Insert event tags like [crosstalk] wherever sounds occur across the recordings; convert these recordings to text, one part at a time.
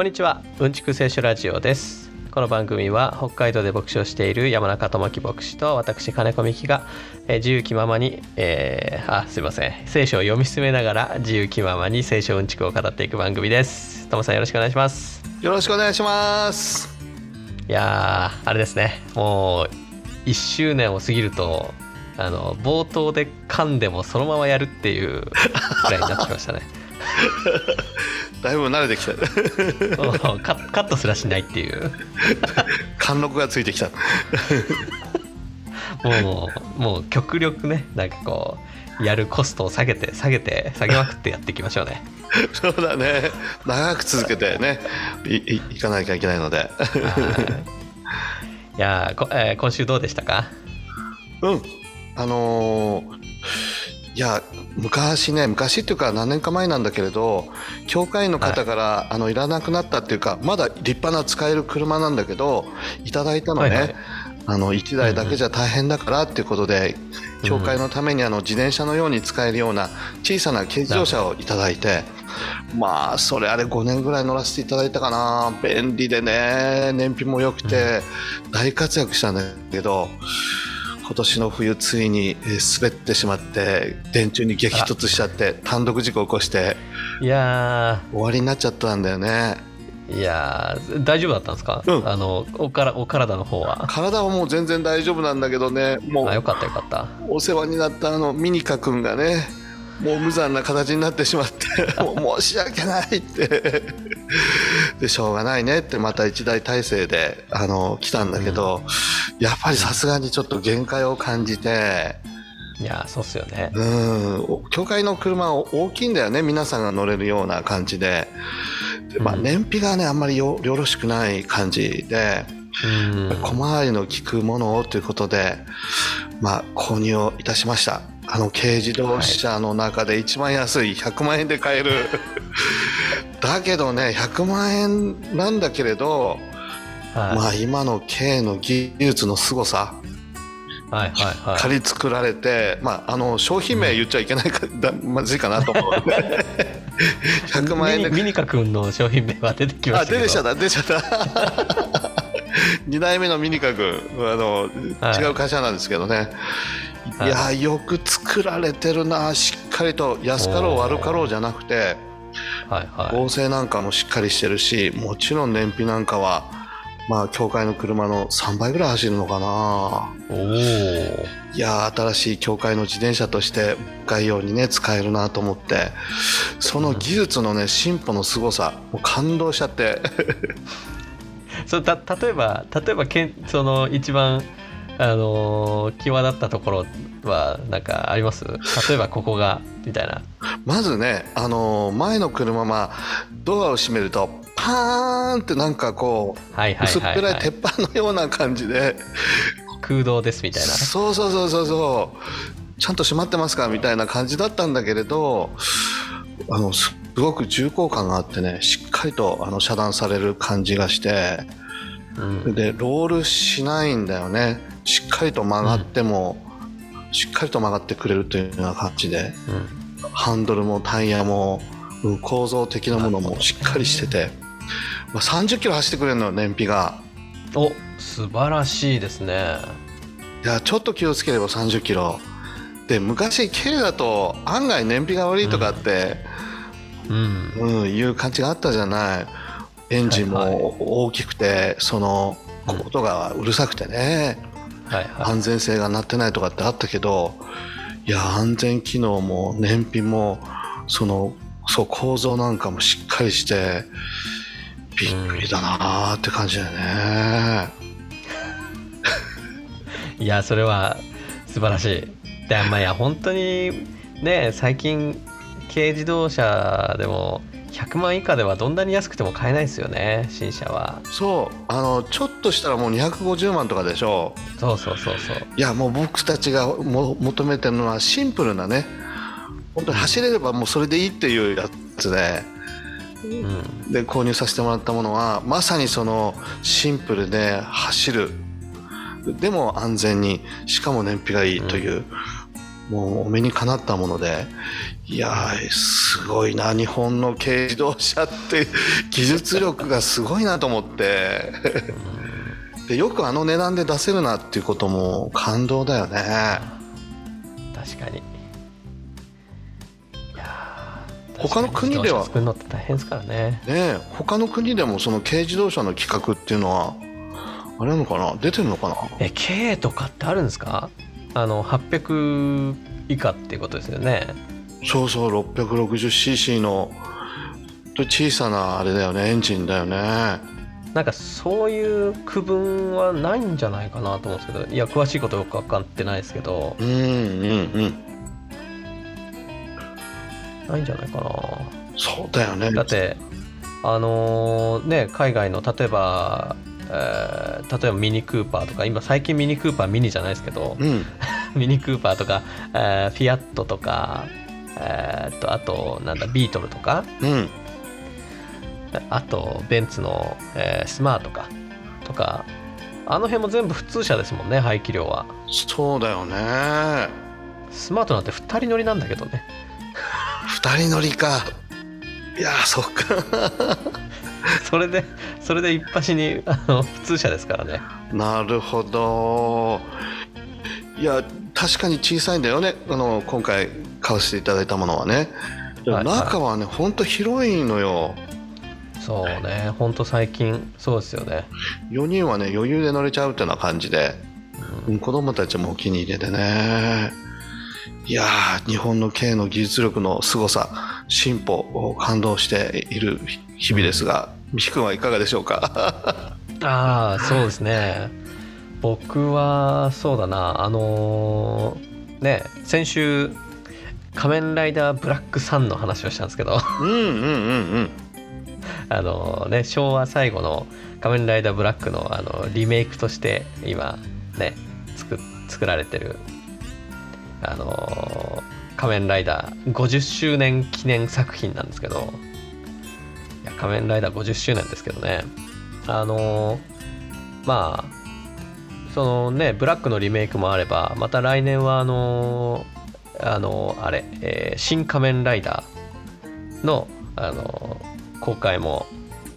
こんにちは。うんちく聖書ラジオです。この番組は北海道で牧師をしている山中智樹牧師と私金子美希が、えー自由気ままに、えーあすいません。聖書を読み進めながら自由気ままに聖書うんちくを語っていく番組です。ともさんよろしくお願いします。よろしくお願いします。いやーあれですね。もう1周年を過ぎるとあの冒頭で噛んでもそのままやるっていうくらいになってきましたね [laughs] だいぶ慣れてきた。[laughs] カカットすらしないっていう [laughs] 貫禄がついてきた。[laughs] もうもう極力ねなんかこうやるコストを下げて下げて下げまくってやっていきましょうねそうだね。長く続けてね、いいいかなきゃいけないので。はいいやーこ、えー今週どうでしたか？うん。あのーいや昔ね昔っていうか何年か前なんだけれど教会員の方から、い、あのいらなくなったっていうかまだ立派な使える車なんだけどいただいたのね、はいはい。あの1台だけじゃ大変だからっていうことで、教会のためにあの自転車のように使えるような小さな軽自動車をいただいてまあそれあれ5年ぐらい乗らせていただいたかな。便利でね燃費も良くて大活躍したんだけど、今年の冬ついにえー滑ってしまって電柱に激突しちゃって単独事故起こしていや終わりになっちゃったんだよね。ーいやー。大丈夫だったんですか、うん。あのおからお体の方は？体はもう全然大丈夫なんだけどね。もうあよかったよかった。お世話になったあのミニカ君がねもう無残な形になってしまって [laughs] もう申し訳ないって。でしょうがないねってまた一大体制であの来たんだけど、やっぱりさすがにちょっと限界を感じて。いやーそうっすよね。うん。教会の車は大きいんだよね。皆さんが乗れるような感じで。で、まあ、うん。燃費がねあんまりよよろしくない感じで。うん。小回りの利くものをということで、まあ、購入をいたしました。あの軽自動車の中で一番安い100万円で買える。だけどね100万円なんだけれど、はい、まあ、今の軽の技術の凄さ。はいはいはい。借り作られて、まあ、あの商品名言っちゃいけないか、だまずいかなと思う。[laughs] 100万円で。ミニカ君の商品名は出てきましたけど。あ出てきちゃった出てきちゃった。2代目のミニカ君あの、はい。違う会社なんですけどね。い。やよく作られてるなしっかりと。安かろう悪かろうじゃなくてはいは合成なんかもしっかりしてるしもちろん燃費なんかはまあ教会の車の3倍ぐらい走るのかな。いおおいや新しい教会の自転車として概要にね使えるなと思って。その技術のね進歩の凄さもう感動しちゃって。[laughs] それた例えば例えばけんその一番あのー際立ったところはなんかあります？例えばここがみたいな。まずね、あのー前の車、まあ、ドアを閉めるとパーンってなんかこう薄っぺらはい、鉄板のような感じで、空洞ですみたいな。そうそうそうそうそう。ちゃんと閉まってますか？みたいな感じだったんだけれどあのすすごく重厚感があってねしっかりとあの遮断される感じがして。うん。でロールしないんだよねしっかりと曲がっても、しっかりと曲がってくれるというような感じで。うんハンドルもタイヤも、うん構造的なものもしっかりしてて、まあ、30キロ走ってくれるのよ燃費が。お素晴らしいですね。いやちょっと気をつければ30キロ。で昔軽だと案外燃費が悪いとかって、うん。うんいう感じがあったじゃない。エンジンはいはい。も大きくてそのうん。音がうるさくてね、はいはい。安全性がなってないとかってあったけどいや安全機能も燃費もそのそう構造なんかもしっかりしてびっくりだなーって感じだよね、[laughs] いやそれは素晴らしい。でまあいや本当にね最近軽自動車でも100万以下ではどんなに安くても買えないですよね新車は。そうあのちょっとしたらもう250万とかでしょそうそうそうそう。いやもう僕たちがも求めてるのはシンプルなね。本当に走れればもうそれでいいっていうやつで。うん。で購入させてもらったものはまさにそのシンプルで走る。でも安全にしかも燃費がいいという、もうお目にかなったものでいやーすごいな日本の軽自動車って技術力がすごいなと思って。でよくあの値段で出せるなっていうことも感動だよね。確かに。いやー他の国では？作るのって大変ですからね。ねえ他の国でもその軽自動車の企画っていうのはあれなのかな？出てるのかな？え K とかってあるんですか？あの800以下っていうことですよね。そうそう 660cc の小さなあれだよねエンジンだよね。なんかそういう区分はないんじゃないかなと思うんですけどいや詳しいことよく分かってないですけど。うんうんうん。ないんじゃないかな。そうだよね。だってあのね海外の例えば、えー例えばミニクーパーとか今最近ミニクーパーミニじゃないですけどうん。[laughs] ミニクーパーとか、えーフィアットとか、えーっとあとなんだビートルとかうん。あとベンツの、えースマートかとかあの辺も全部普通車ですもんね排気量は。そうだよね。スマートなんて2人乗りなんだけどね。二人乗りか。いやーそっか [laughs] それでそれで一発にあの普通車ですからね。なるほど。いや確かに小さいんだよね。あの今回買わせていただいたものはね。は中はねほんと広いのよ。そうね。ほんと最近そうですよね。4人はね余裕で乗れちゃうっていうような感じで、うん。子供たちもお気に入りでね。いやー日本の軽の技術力の凄さ進歩を感動している日々ですが三木君はいかがでしょうか？[laughs] ああそうですね。僕はそうだな。あのーね先週仮面ライダーブラックサンの話をしたんですけど。うんうんうんうん。[laughs] あのね昭和最後の仮面ライダーブラックのあのリメイクとして今ね作作られてるあの仮面ライダー50周年記念作品なんですけどいや仮面ライダー50周年ですけどね。あのまあそのねブラックのリメイクもあればまた来年はあのあのあれ、えー新仮面ライダーのあの公開も、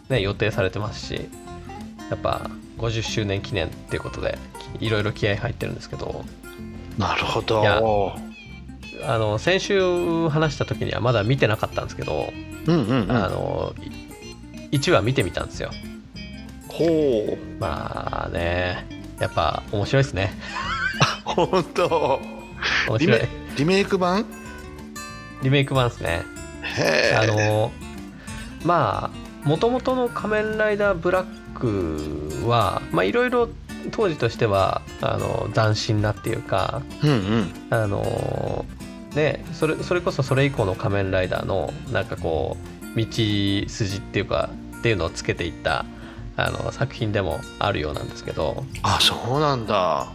ね、予定されてますしやっぱ50周年記念っていうことでいろいろ気合入ってるんですけど。なるほどあの先週話した時にはまだ見てなかったんですけど、うんうんうん。あの1話見てみたんですよ。ほまあねやっぱ面白いですね。う [laughs] 本当。リ面白い。メリメイク版？リメイク版ですね。へえ。あのまあもともとの「仮面ライダーブラックは」まあいろいろ当時としてはあの斬新なっていうかうんうん。あのねそれそれこそそれ以降の仮面ライダーのなんかこう道筋っていうかっていうのをつけていったあの作品でもあるようなんですけど。あそうなんだ。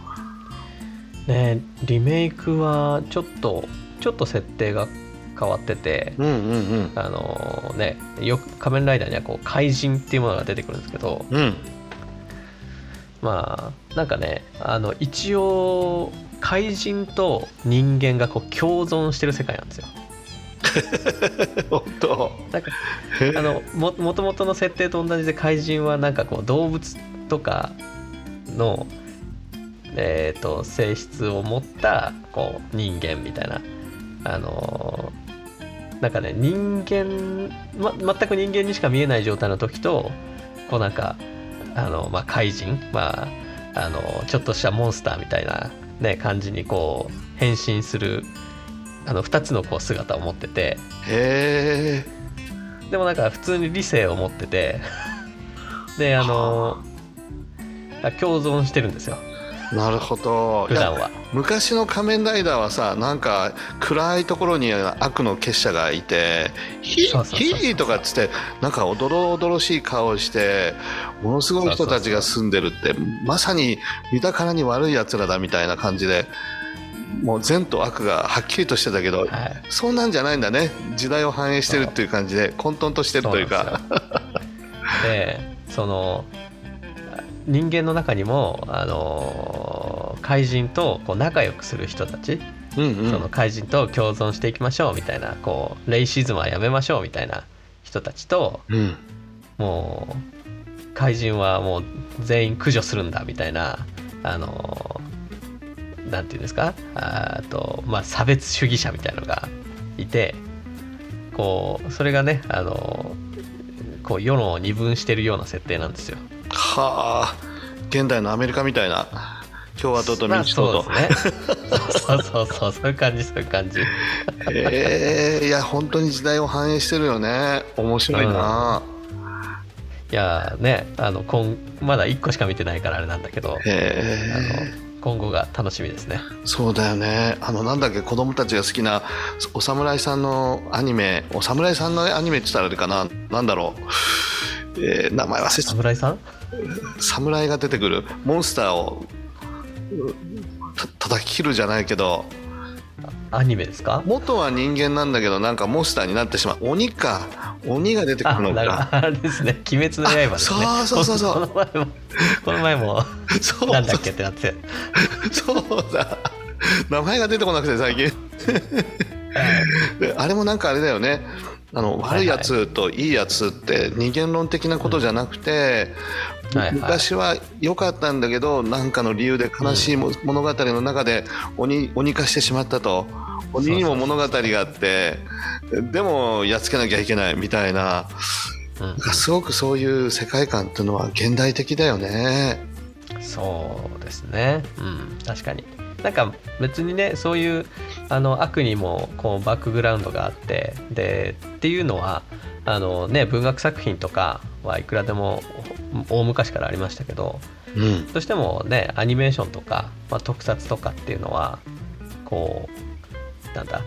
ねリメイクはちょっとちょっと設定が変わっててうんうんあのねよく仮面ライダーにはこう怪人っていうものが出てくるんですけど。うんうん。まあなんかねあの一応怪人と人間がこう共存してる世界なんですよ。[laughs] 本当。なんかへあのももともとの設定と同じで怪人はなんかこう動物とかの、えー、と性質を持ったこう人間みたいなあのなんかね人間、ま、全く人間にしか見えない状態の時とこうなんかあの、まあ、怪人、まあ、あのちょっとしたモンスターみたいな、ね、感じにこう変身するあの2つのこう姿を持ってて。へえでもなんか普通に理性を持ってて。であの共存してるんですよなるほど。普段は。昔の仮面ライダーはさなんか暗いところに悪の結社がいてヒーとかっつってなんかおどろおどろしい顔をしてものすごい人たちが住んでるってまさに見たからに悪いやつらだみたいな感じでもう善と悪がはっきりとしてたけど、はい。そうなんじゃないんだね。時代を反映してるっていう感じで混沌としてるというか。で [laughs] その人間の中にもあの怪人とこう仲良くする人たちうんうん。その怪人と共存していきましょうみたいなこうレイシズムはやめましょうみたいな人たちとうん。もう怪人はもう全員駆除するんだみたいなあのなんていうんですか？あと、まあ、差別主義者みたいなのがいてこうそれがねあのこう世論を二分してるような設定なんですよ。はあ現代のアメリカみたいな。共和党と民主党と、まあそうですね。そうそうそうそういう感じそういう感じ。えー、いや本当に時代を反映してるよね。面白いな、いやーねあの今まだ1個しか見てないからあれなんだけど、えの今後が楽しみですね。そうだよね。あのなんだっけ子供たちが好きなお侍さんのアニメ。お侍さんのアニメって言ったらあれかな。なんだろう、えー名前忘れちゃっ侍さん？た侍が出てくる。モンスターを叩き切るじゃないけど。アニメですか？元は人間なんだけどなんかモンスターになってしまう。鬼か。鬼が出てくあるのだか。あれですね「鬼滅の刃」ですね。あそうそうそう。そうこの前もこの前もそうなんだっけってなって。そうだ。名前が出てこなくて最近。であれもなんかあれだよねあの悪いやつといいやつって二元論的なことじゃなくて、昔は良かったんだけど何かの理由で悲しいも物語の中で鬼鬼化してしまったと。鬼にも物語があってでもやっつけなきゃいけないみたいな。うん。なんかすごくそういう世界観っていうのは現代的だよね。そうですね。うん。確かになんか別にねそういうあの悪にもこうバックグラウンドがあってでっていうのはあのね文学作品とかはいくらでも大昔からありましたけどうんどうしてもねアニメーションとか、まあ、特撮とかっていうのはこうなんだ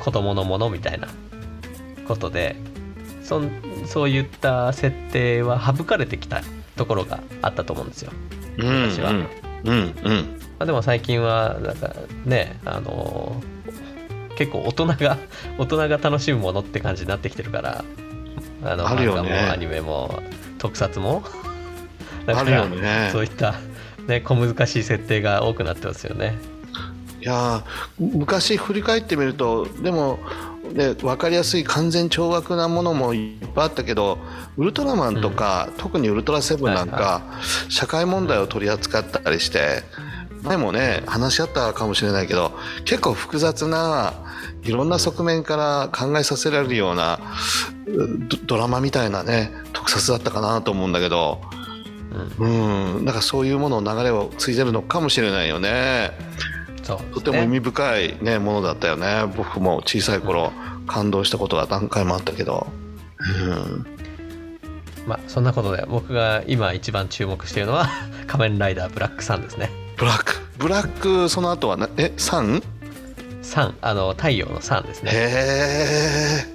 子供のものみたいなことでそんそういった設定は省かれてきたところがあったと思うんですよ。うん私はうんうんうんまあ、でも最近はなんかねあの結構大人が [laughs] 大人が楽しむものって感じになってきてるからあのあるよね。漫画もアニメも特撮もだ [laughs] あるよね。そういった、ね、小難しい設定が多くなってますよね。いやー昔振り返ってみるとでも、ね、分かりやすい完全懲悪なものもいっぱいあったけどウルトラマンとか、特にウルトラセブンなんか、は社会問題を取り扱ったりして前もね話し合ったかもしれないけど結構複雑ないろんな側面から考えさせられるようなうドドラマみたいなね特撮だったかなと思うんだけど。うんうん、なんかそういうものの流れを継いでるのかもしれないよね。ねとても意味深い、ね、ものだったよね僕も小さい頃感動したことが何回もあったけど、うん、まあそんなことで僕が今一番注目しているのは [laughs] 仮面ライダーブラックサンですね。ブラック。ブラックその後はなえサン？サン。あの太陽のサンですね。へえ。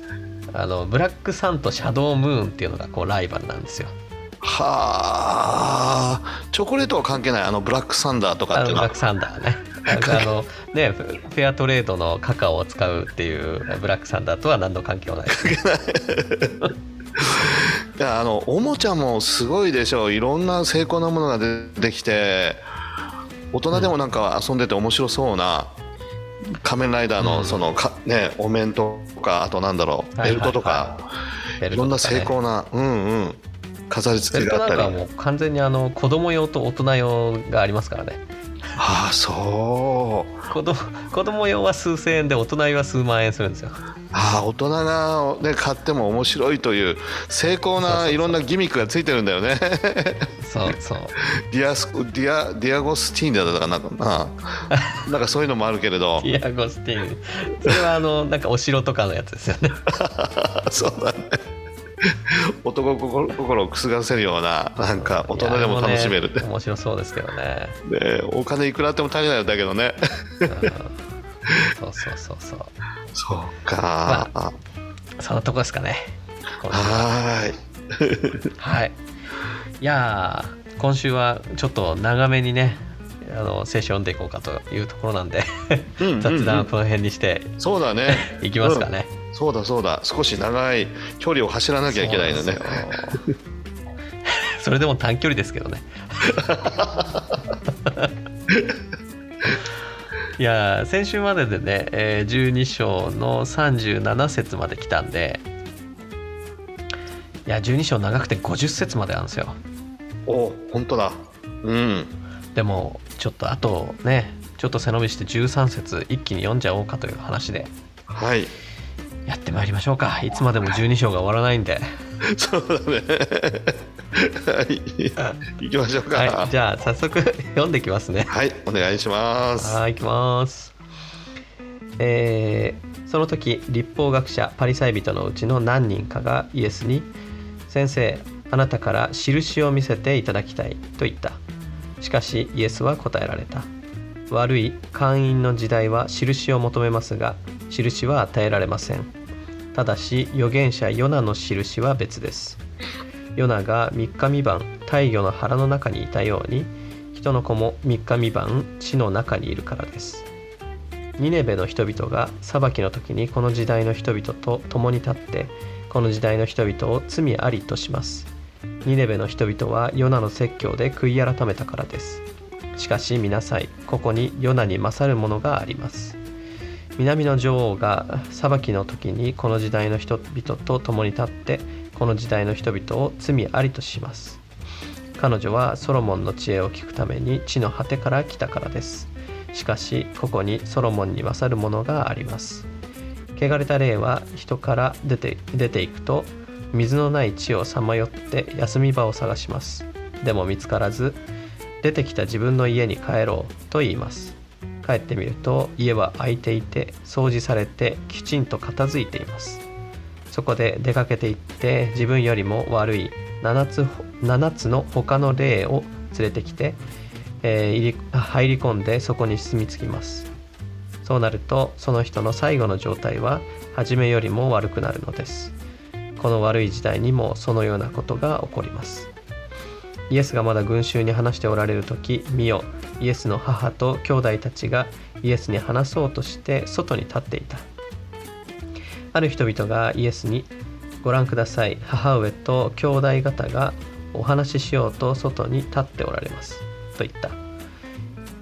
あのブラックサンとシャドームーンっていうのがこうライバルなんですよ。はあ。チョコレートは関係ないあのブラックサンダーとかあっていうの？はのブラックサンダーね。[laughs] あのねフフェアトレードのカカオを使うっていうブラックサンダーとは何の関係もない。です。[laughs] いやあのおもちゃもすごいでしょう。いろんな精巧なものが出てきて大人でもなんか遊んでて面白そうな、仮面ライダーうん。のそのか、ね、お面とかあとなんだろうベルトとか、ベルいろんな精巧な、うんうん、飾り付ベルトけがあったり。なんかはもう完全にあの子供用と大人用がありますからね。ああそう子供子供用は数千円で大人用は数万円するんですよ。ああ大人が、ね、買っても面白いという精巧ないろんなギミックがついてるんだよねそうそう。[laughs] ディアスディアディアゴスティーンだったかなんかななんかそういうのもあるけれどディアゴスティーン。それはあのなんかお城とかのやつですよね。[laughs] そうだね [laughs] 男心心をくすがせるようななんか大人でも楽しめるいやあれもね面白そうですけどね。[laughs] でお金いくらあっても足りないんだけどねうんそうそうそうそう。[laughs] そうか、そのとこですかね。はいはい。いやー今週はちょっと長めにねあの聖書読んでいこうかというところなんでうんうんうん雑談はこの辺にしてそうだねいきますかね。そうだそうだ。少し長い距離を走らなきゃいけないのね。そ [laughs] れでも短距離ですけどね。[laughs] いや先週まででね、えー、12章の37節まで来たんでいや12章長くて50節まであるんですよ。お本当だ。うん。でもちょっとあとねちょっと背伸びして13節一気に読んじゃおうかという話で。はいやってまいりましょうか。いつまでも12章が終わらないんで。そうだね。はい。行きましょうか。はい。じゃあ早速読んできますね。はい。お願いします。はい行きます。えーその時立法学者パリサイ人のうちの何人かがイエスに「先生あなたから印を見せていただきたい」と言った。しかしイエスは答えられた。悪い会員の時代は印を求めますが印は与えられませんただし預言者ヨナの印は別です。ヨナが3日三晩大魚の腹の中にいたように人の子も3日三晩地の中にいるからです。ニネベの人々が裁きの時にこの時代の人々と共に立ってこの時代の人々を罪ありとします。ニネベの人々はヨナの説教で悔い改めたからです。しかし見なさいここにヨナに勝るものがあります。南の女王が裁きの時にこの時代の人々と共に立ってこの時代の人々を罪ありとします。彼女はソロモンの知恵を聞くために地の果てから来たからです。しかしここにソロモンに勝るものがあります。汚れた霊は人から出て出ていくと水のない地をさまよって休み場を探します。でも見つからず出てきた自分の家に帰ろうと言います。帰ってみると家は空いていて掃除されてきちんと片付いています。そこで出かけて行って自分よりも悪い7つ ,7 つの他の霊を連れてきて、えー入り入り込んでそこに住み着きます。そうなるとその人の最後の状態は初めよりも悪くなるのです。この悪い時代にもそのようなことが起こります。イエスがまだ群衆に話しておられる時見よ。イエスの母と兄弟たちがイエスに話そうとして外に立っていた。ある人々がイエスに「ご覧ください。母上と兄弟方がお話ししようと外に立っておられます」と言った。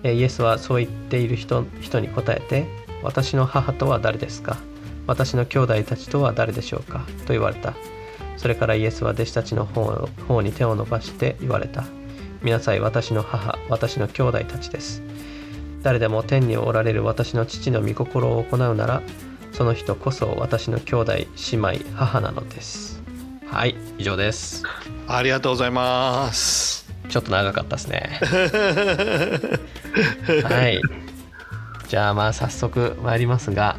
イエスはそう言っている人人に答えて「私の母とは誰ですか？私の兄弟たちとは誰でしょうか?」と言われた。それからイエスは弟子たちの方方に手を伸ばして言われた。見なさい私の母私の兄弟たちです。誰でも天におられる私の父の御心を行うならその人こそ私の兄弟姉妹母なのです。はい以上です。ありがとうございます。ちょっと長かったですね。[laughs] はい。じゃあまあ早速参りますが。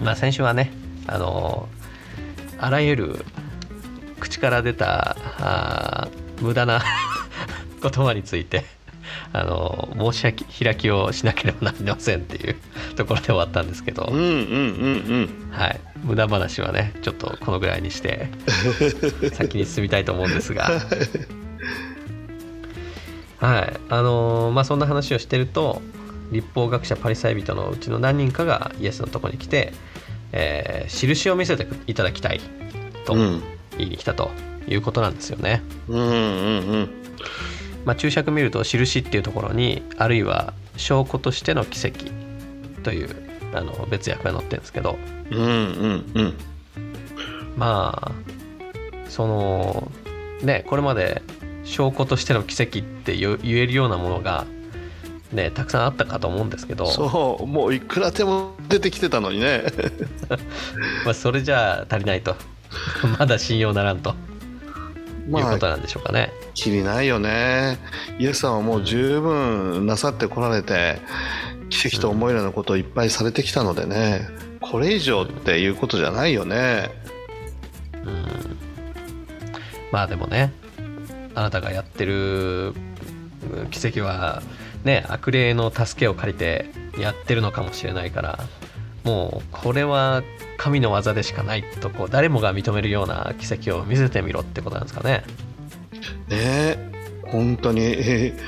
まあ先週はねあのあらゆる口から出た無駄な [laughs] 言葉についてあの申し訳開きをしなければなりませんっていう [laughs] ところで終わったんですけど、うんうんうんはい、無駄話はねちょっとこのぐらいにして [laughs] 先に進みたいと思うんですが。はい。あのーまあそんな話をしてると立法学者パリサイ人のうちの何人かがイエスのところに来て、えー印を見せていただきたいとうん。言いに来たということなんですよね。うんうんうんまあ、注釈見ると印っていうところにあるいは証拠としての奇跡というあの別訳が載ってるんですけど。うんうんうん。まあそのねこれまで証拠としての奇跡って言言えるようなものがねたくさんあったかと思うんですけど。そうもういくらでも出てきてたのにね。[laughs] まあ、それじゃ足りないと。[laughs] まだ信用ならんと。いうまあことなんでしょうかね。きりないよね。イエスさんはもう十分なさってこられて奇跡と思えるようなことをいっぱいされてきたのでね。これ以上っていうことじゃないよね。うん。まあでもねあなたがやってるうん奇跡はね悪霊の助けを借りてやってるのかもしれないからもうこれは神の技でしかないとこう誰もが認めるような奇跡を見せてみろってことなんですかね。ねえ本当にえー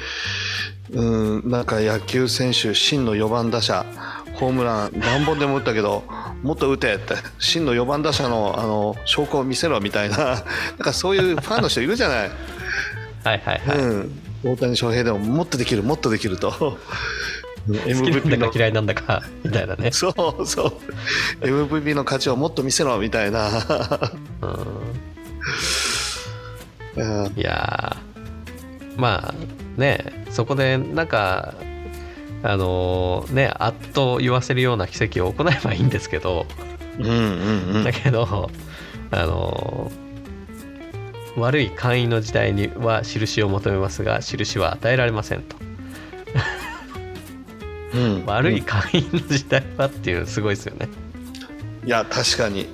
[laughs] うんなんか野球選手真の4番打者ホームラン何本でも打ったけどもっと打てって真の4番打者のあの証拠を見せろみたいな [laughs] なんかそういうファンの人いるじゃない、[laughs] はいはいはい。うん、大谷翔平でももっとできるもっとできると。MVP の嫌いなんだか [laughs] みたいなね、そうそう。MVP の価値をもっと見せろみたいな。うん、うん。いやー。まあねそこでなんかあのーねあっと言わせるような奇跡を行えばいいんですけど、うんうんうん。だけどあのー悪い会員の時代には印を求めますが印は与えられませんと。うん。[laughs] 悪い会員の時代はっていうすごいですよね。いや確かに。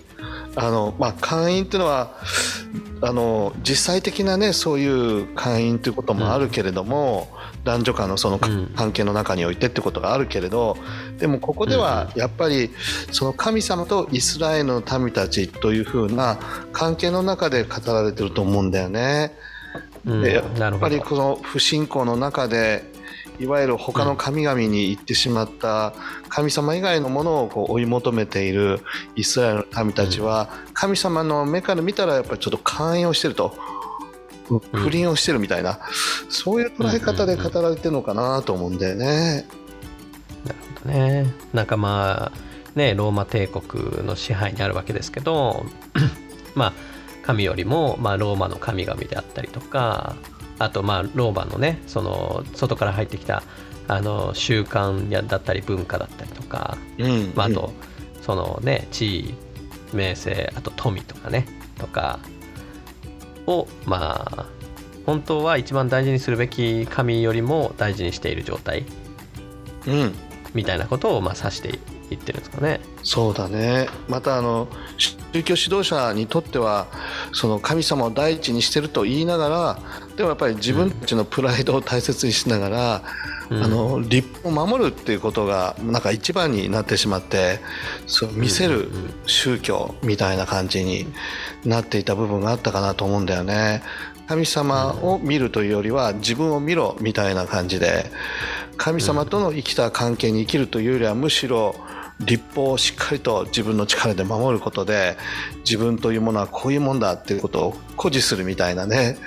あの、まあ、会員っていうのはあの実際的なねそういう会員ということもあるけれども、男女間のその関係の中においてってことがあるけれどでもここではやっぱりその神様とイスラエルの民たちというふうな関係の中で語られてると思うんだよね。うんでやっぱりこの不信仰の中でいわゆる他の神々に行ってしまった神様以外のものをこう追い求めているイスラエルの民たちは神様の目から見たらやっぱりちょっと寛容してると。不倫をしてるみたいな。そういう捉え方で語られてるのかなと思うんだよね。ね。なんかまあねローマ帝国の支配にあるわけですけど [clears throat] まあ神よりも、まあ、ローマの神々であったりとかあとまあローマのねその外から入ってきたあの習慣やだったり文化だったりとか、うんまあ、あとそのね地位名声あと富とかねとかをまあ本当は一番大事にするべき神よりも大事にしている状態。うんみたいなことをまあ指していってるんですかね。そうだねまたあの宗教指導者にとってはその神様を第一にしてると言いながらでもやっぱり自分たちのプライドを大切にしながら、うんあの立法を守るっていうことがなんか一番になってしまってそう見せる宗教みたいな感じになっていた部分があったかなと思うんだよね。神様を見るというよりは自分を見ろみたいな感じで神様との生きた関係に生きるというよりはむしろ立法をしっかりと自分の力で守ることで自分というものはこういうもんだっていうことを誇示するみたいなね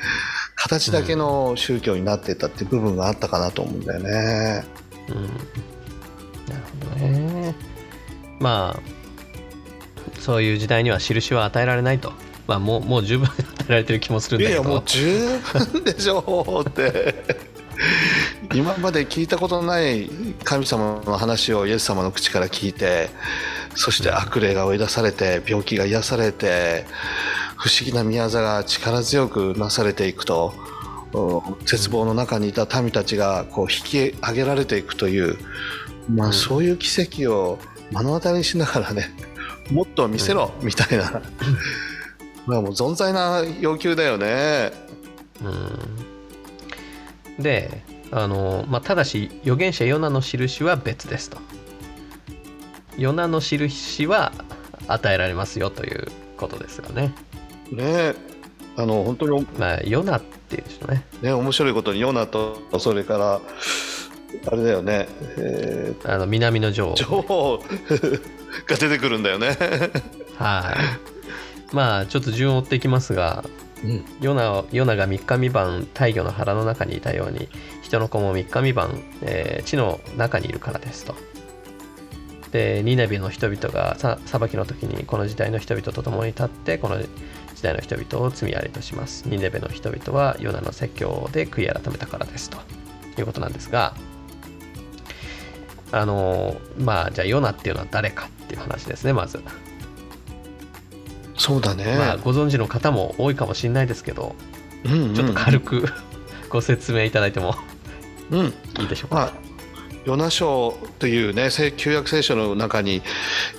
形だけの宗教になっていたっていう部分があったかなと思うんだよね。うんなるほどね。まあそういう時代には印は与えられないと。まあもうもう十分与えられてる気もするんだけど。いやもう十分でしょうって今まで聞いたことのない神様の話をイエス様の口から聞いてそして悪霊が追い出されて病気が癒されて不思議な宮業が力強くなされていくとうん絶望の中にいた民たちがこう引き上げられていくという、まあ、そういう奇跡を目の当たりにしながらね [laughs] もっと見せろみたいな、まあもう存在な要求だよね。うん。であの、まあ、ただし預言者ヨナの印は別ですと。ヨナの印は与えられますよということですよね。ねあの本当にまあヨナっていう人ね。ね面白いことにヨナとそれからあれだよね、えあの南の女王ー、女王 [laughs] が出てくるんだよね。はい。まあちょっと順を追っていきますが、うんヨナヨナが3日三晩大魚の腹の中にいたように人の子も3日三晩、えー地の中にいるからですと。でニネビの人々がさ裁きの時にこの時代の人々と共に立ってこの時代の人々を罪ありとします。ニネベの人々はヨナの説教で悔い改めたからですということなんですがあのまあじゃあヨナっていうのは誰かっていう話ですねまず。そうだね、まあ、ご存知の方も多いかもしれないですけど、うんうんちょっと軽く [laughs] ご説明いただいてもうん。いいでしょうか。まあヨナ書というね聖旧約聖書の中に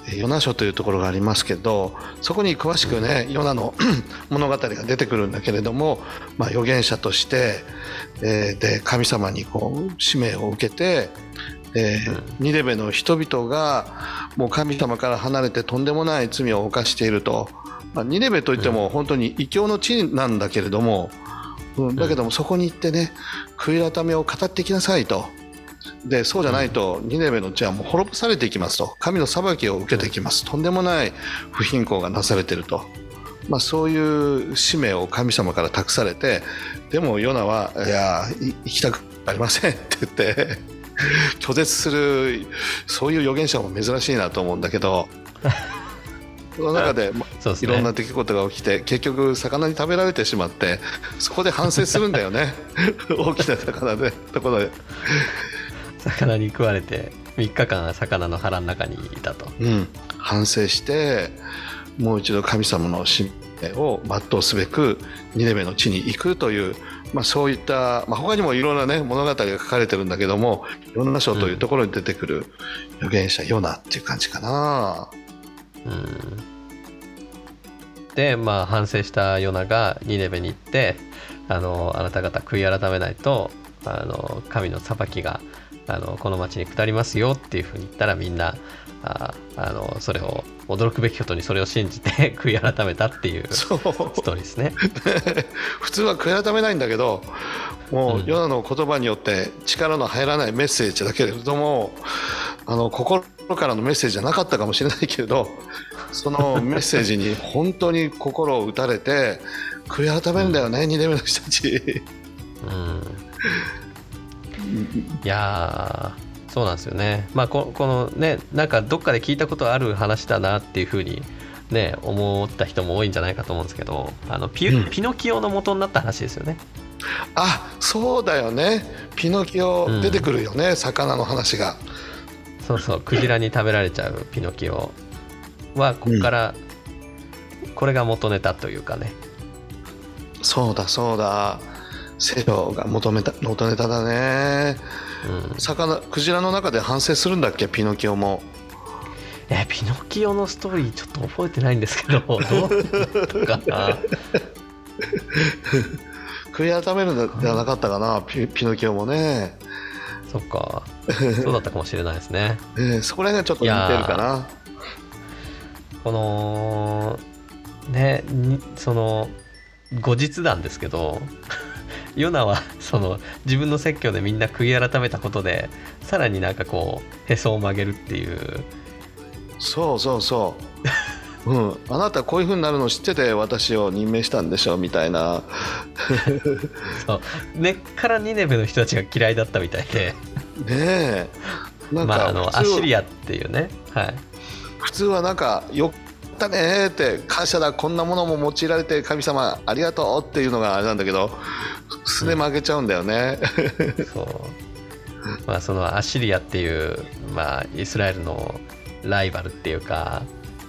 えーヨナ書というところがありますけどそこに詳しくねヨナの [coughs] 物語が出てくるんだけれども、まあ、預言者として、えーで神様にこう使命を受けて、えーニネベの人々がもう神様から離れてとんでもない罪を犯していると、まあ、ニネベといっても本当に異教の地なんだけれども、うん、だけどもそこに行ってね悔い改めを語ってきなさいと。でそうじゃないとニネベの地はもう滅ぼされていきますと。神の裁きを受けていきます。とんでもない不貧困がなされていると、まあ、そういう使命を神様から託されてでもヨナはいやい行きたくありませんって言って [laughs] 拒絶するそういう預言者も珍しいなと思うんだけどその中で、まそうですね。いろんな出来事が起きて結局魚に食べられてしまってそこで反省するんだよね。[laughs] 大きな魚で。ところで、魚に食われて3日間魚の腹の中にいたと。うん、反省してもう一度神様の使命を全うすべくニネベの地に行くという、まあ、そういった、まあ、他にもいろんな、ね、物語が書かれてるんだけどもヨナ書というところに出てくる預言者ヨナっていう感じかな。うんでまあ反省したヨナがニネベに行ってあのあなた方悔い改めないとあの神の裁きがあのこの町に下りますよっていうふうに言ったらみんなああのそれを驚くべきことにそれを信じて [laughs] 悔い改めたっていうスそう。トーリーですね。[laughs] 普通は悔い改めないんだけどもううん。ヨナの言葉によって力の入らないメッセージだけれどもあの心からのメッセージじゃなかったかもしれないけれど [laughs] そのメッセージに本当に心を打たれて悔い改めるんだよね、2年目の人たち。うん。いやーそうなんですよね。まあここのねなんかどっかで聞いたことある話だなっていうふうにね思った人も多いんじゃないかと思うんですけどあのピ,、うんピノキオの元になった話ですよね。あそうだよねピノキオ出てくるよね、魚の話が。そうそうクジラに食べられちゃうピノキオはここから、これが元ネタというかね。そうだそうだ聖書が求めた元ネタだねうん、魚クジラの中で反省するんだっけ？ピノキオも。えピノキオのストーリーちょっと覚えてないんですけど。[laughs] どうだったかな？悔い改めるんじゃなかったかな？ピピノキオもね、そっか。そうだったかもしれないですね。[laughs] えーそこら辺がちょっと似てるかな。このねにその後日談ですけどヨナはその自分の説教でみんな悔い改めたことでさらになんかこうへそを曲げるっていう。そうそうそう、[laughs] うん、あなたこういう風になるの知ってて私を任命したんでしょみたいな。[laughs] そう。根っからニネベの人たちが嫌いだったみたいで。ねえ。なんまあ、あかのアシリアっていうね、はい、普通はなんかよったねーって感謝だこんなものも用いられて神様ありがとうっていうのがあれなんだけどすね曲げちゃうんだよね、そう。[laughs] まあそのアシリアっていう、まあ、イスラエルのライバルっていうか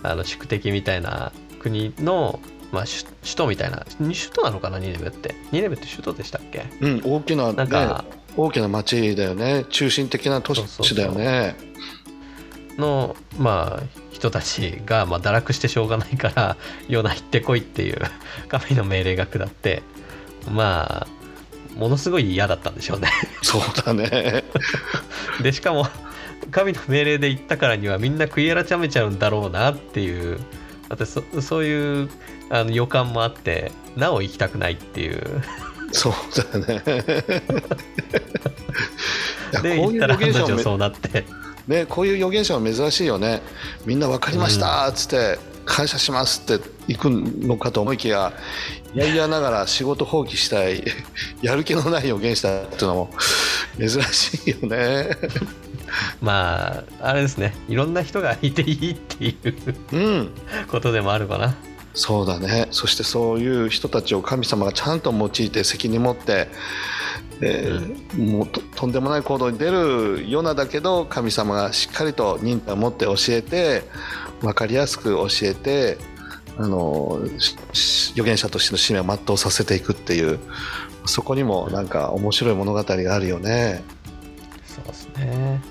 あの宿敵みたいな国の、まあ、首首都みたいな首都なのかなニネベって？ニネベって首都でしたっけ？うん、大きな,、ね、なんか大きな町だよね。中心的な都市だよね。のまあ人たちが、まあ、堕落してしょうがないからヨナ行ってこいっていう神の命令が下ってまあものすごい嫌だったんでしょうね。そうだね。でしかも神の命令で言ったからにはみんな悔い改めちゃうんだろうなっていう私そそういうあの予感もあってなお行きたくないっていう。そうだよねで行ったら預言者もめ案の定そうなって。ね、こういう預言者は珍しいよね。みんな分かりましたっつって、感謝しますって行くのかと思いきやいやいやながら仕事放棄したい。[laughs] やる気のない預言者っていうのも珍しいよね。[laughs] まああれですね。いろんな人がいていいっていううん。ことでもあるかな。そうだね。そしてそういう人たちを神様がちゃんと用いて責任持って、えーもうととんでもない行動に出るようなだけど神様がしっかりと忍耐を持って教えて分かりやすく教えてあの預言者としての使命を全うさせていくっていうそこにもなんか面白い物語があるよね。そうですね。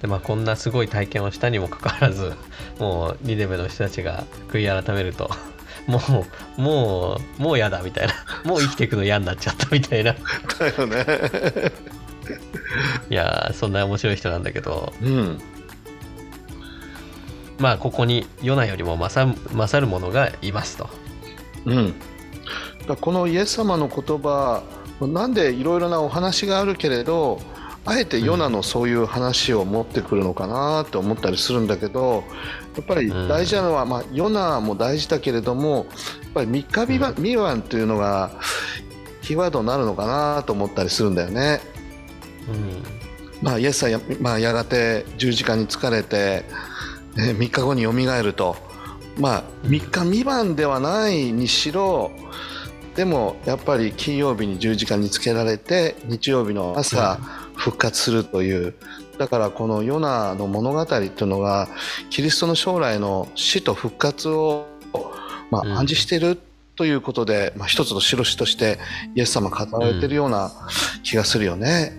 でまあこんなすごい体験をしたにもかかわらずもうニネベの人たちが悔い改めるともうもうもう嫌だみたいな。もう生きていくの嫌になっちゃったみたいな。だよね。いやーそんな面白い人なんだけど。うんまあここにヨナよりも勝勝る者がいますと。うん、だこのイエス様の言葉なんでいろいろなお話があるけれどあえてヨナのそういう話を持ってくるのかなって思ったりするんだけどやっぱり大事なのは、まあ、ヨナも大事だけれどもやっぱり三日未満未満というのがキーワードになるのかなと思ったりするんだよね。うん。まあ、イエスはや,、まあ、やがて十字架に疲れて、えー、3日後によみがえると、まあ、3日未満ではないにしろでもやっぱり金曜日に十字架につけられて日曜日の朝復活するという、だからこのヨナの物語というのがキリストの将来の死と復活を、まあ、暗示しているということで、まあ、一つの印としてイエス様語られているような気がするよね。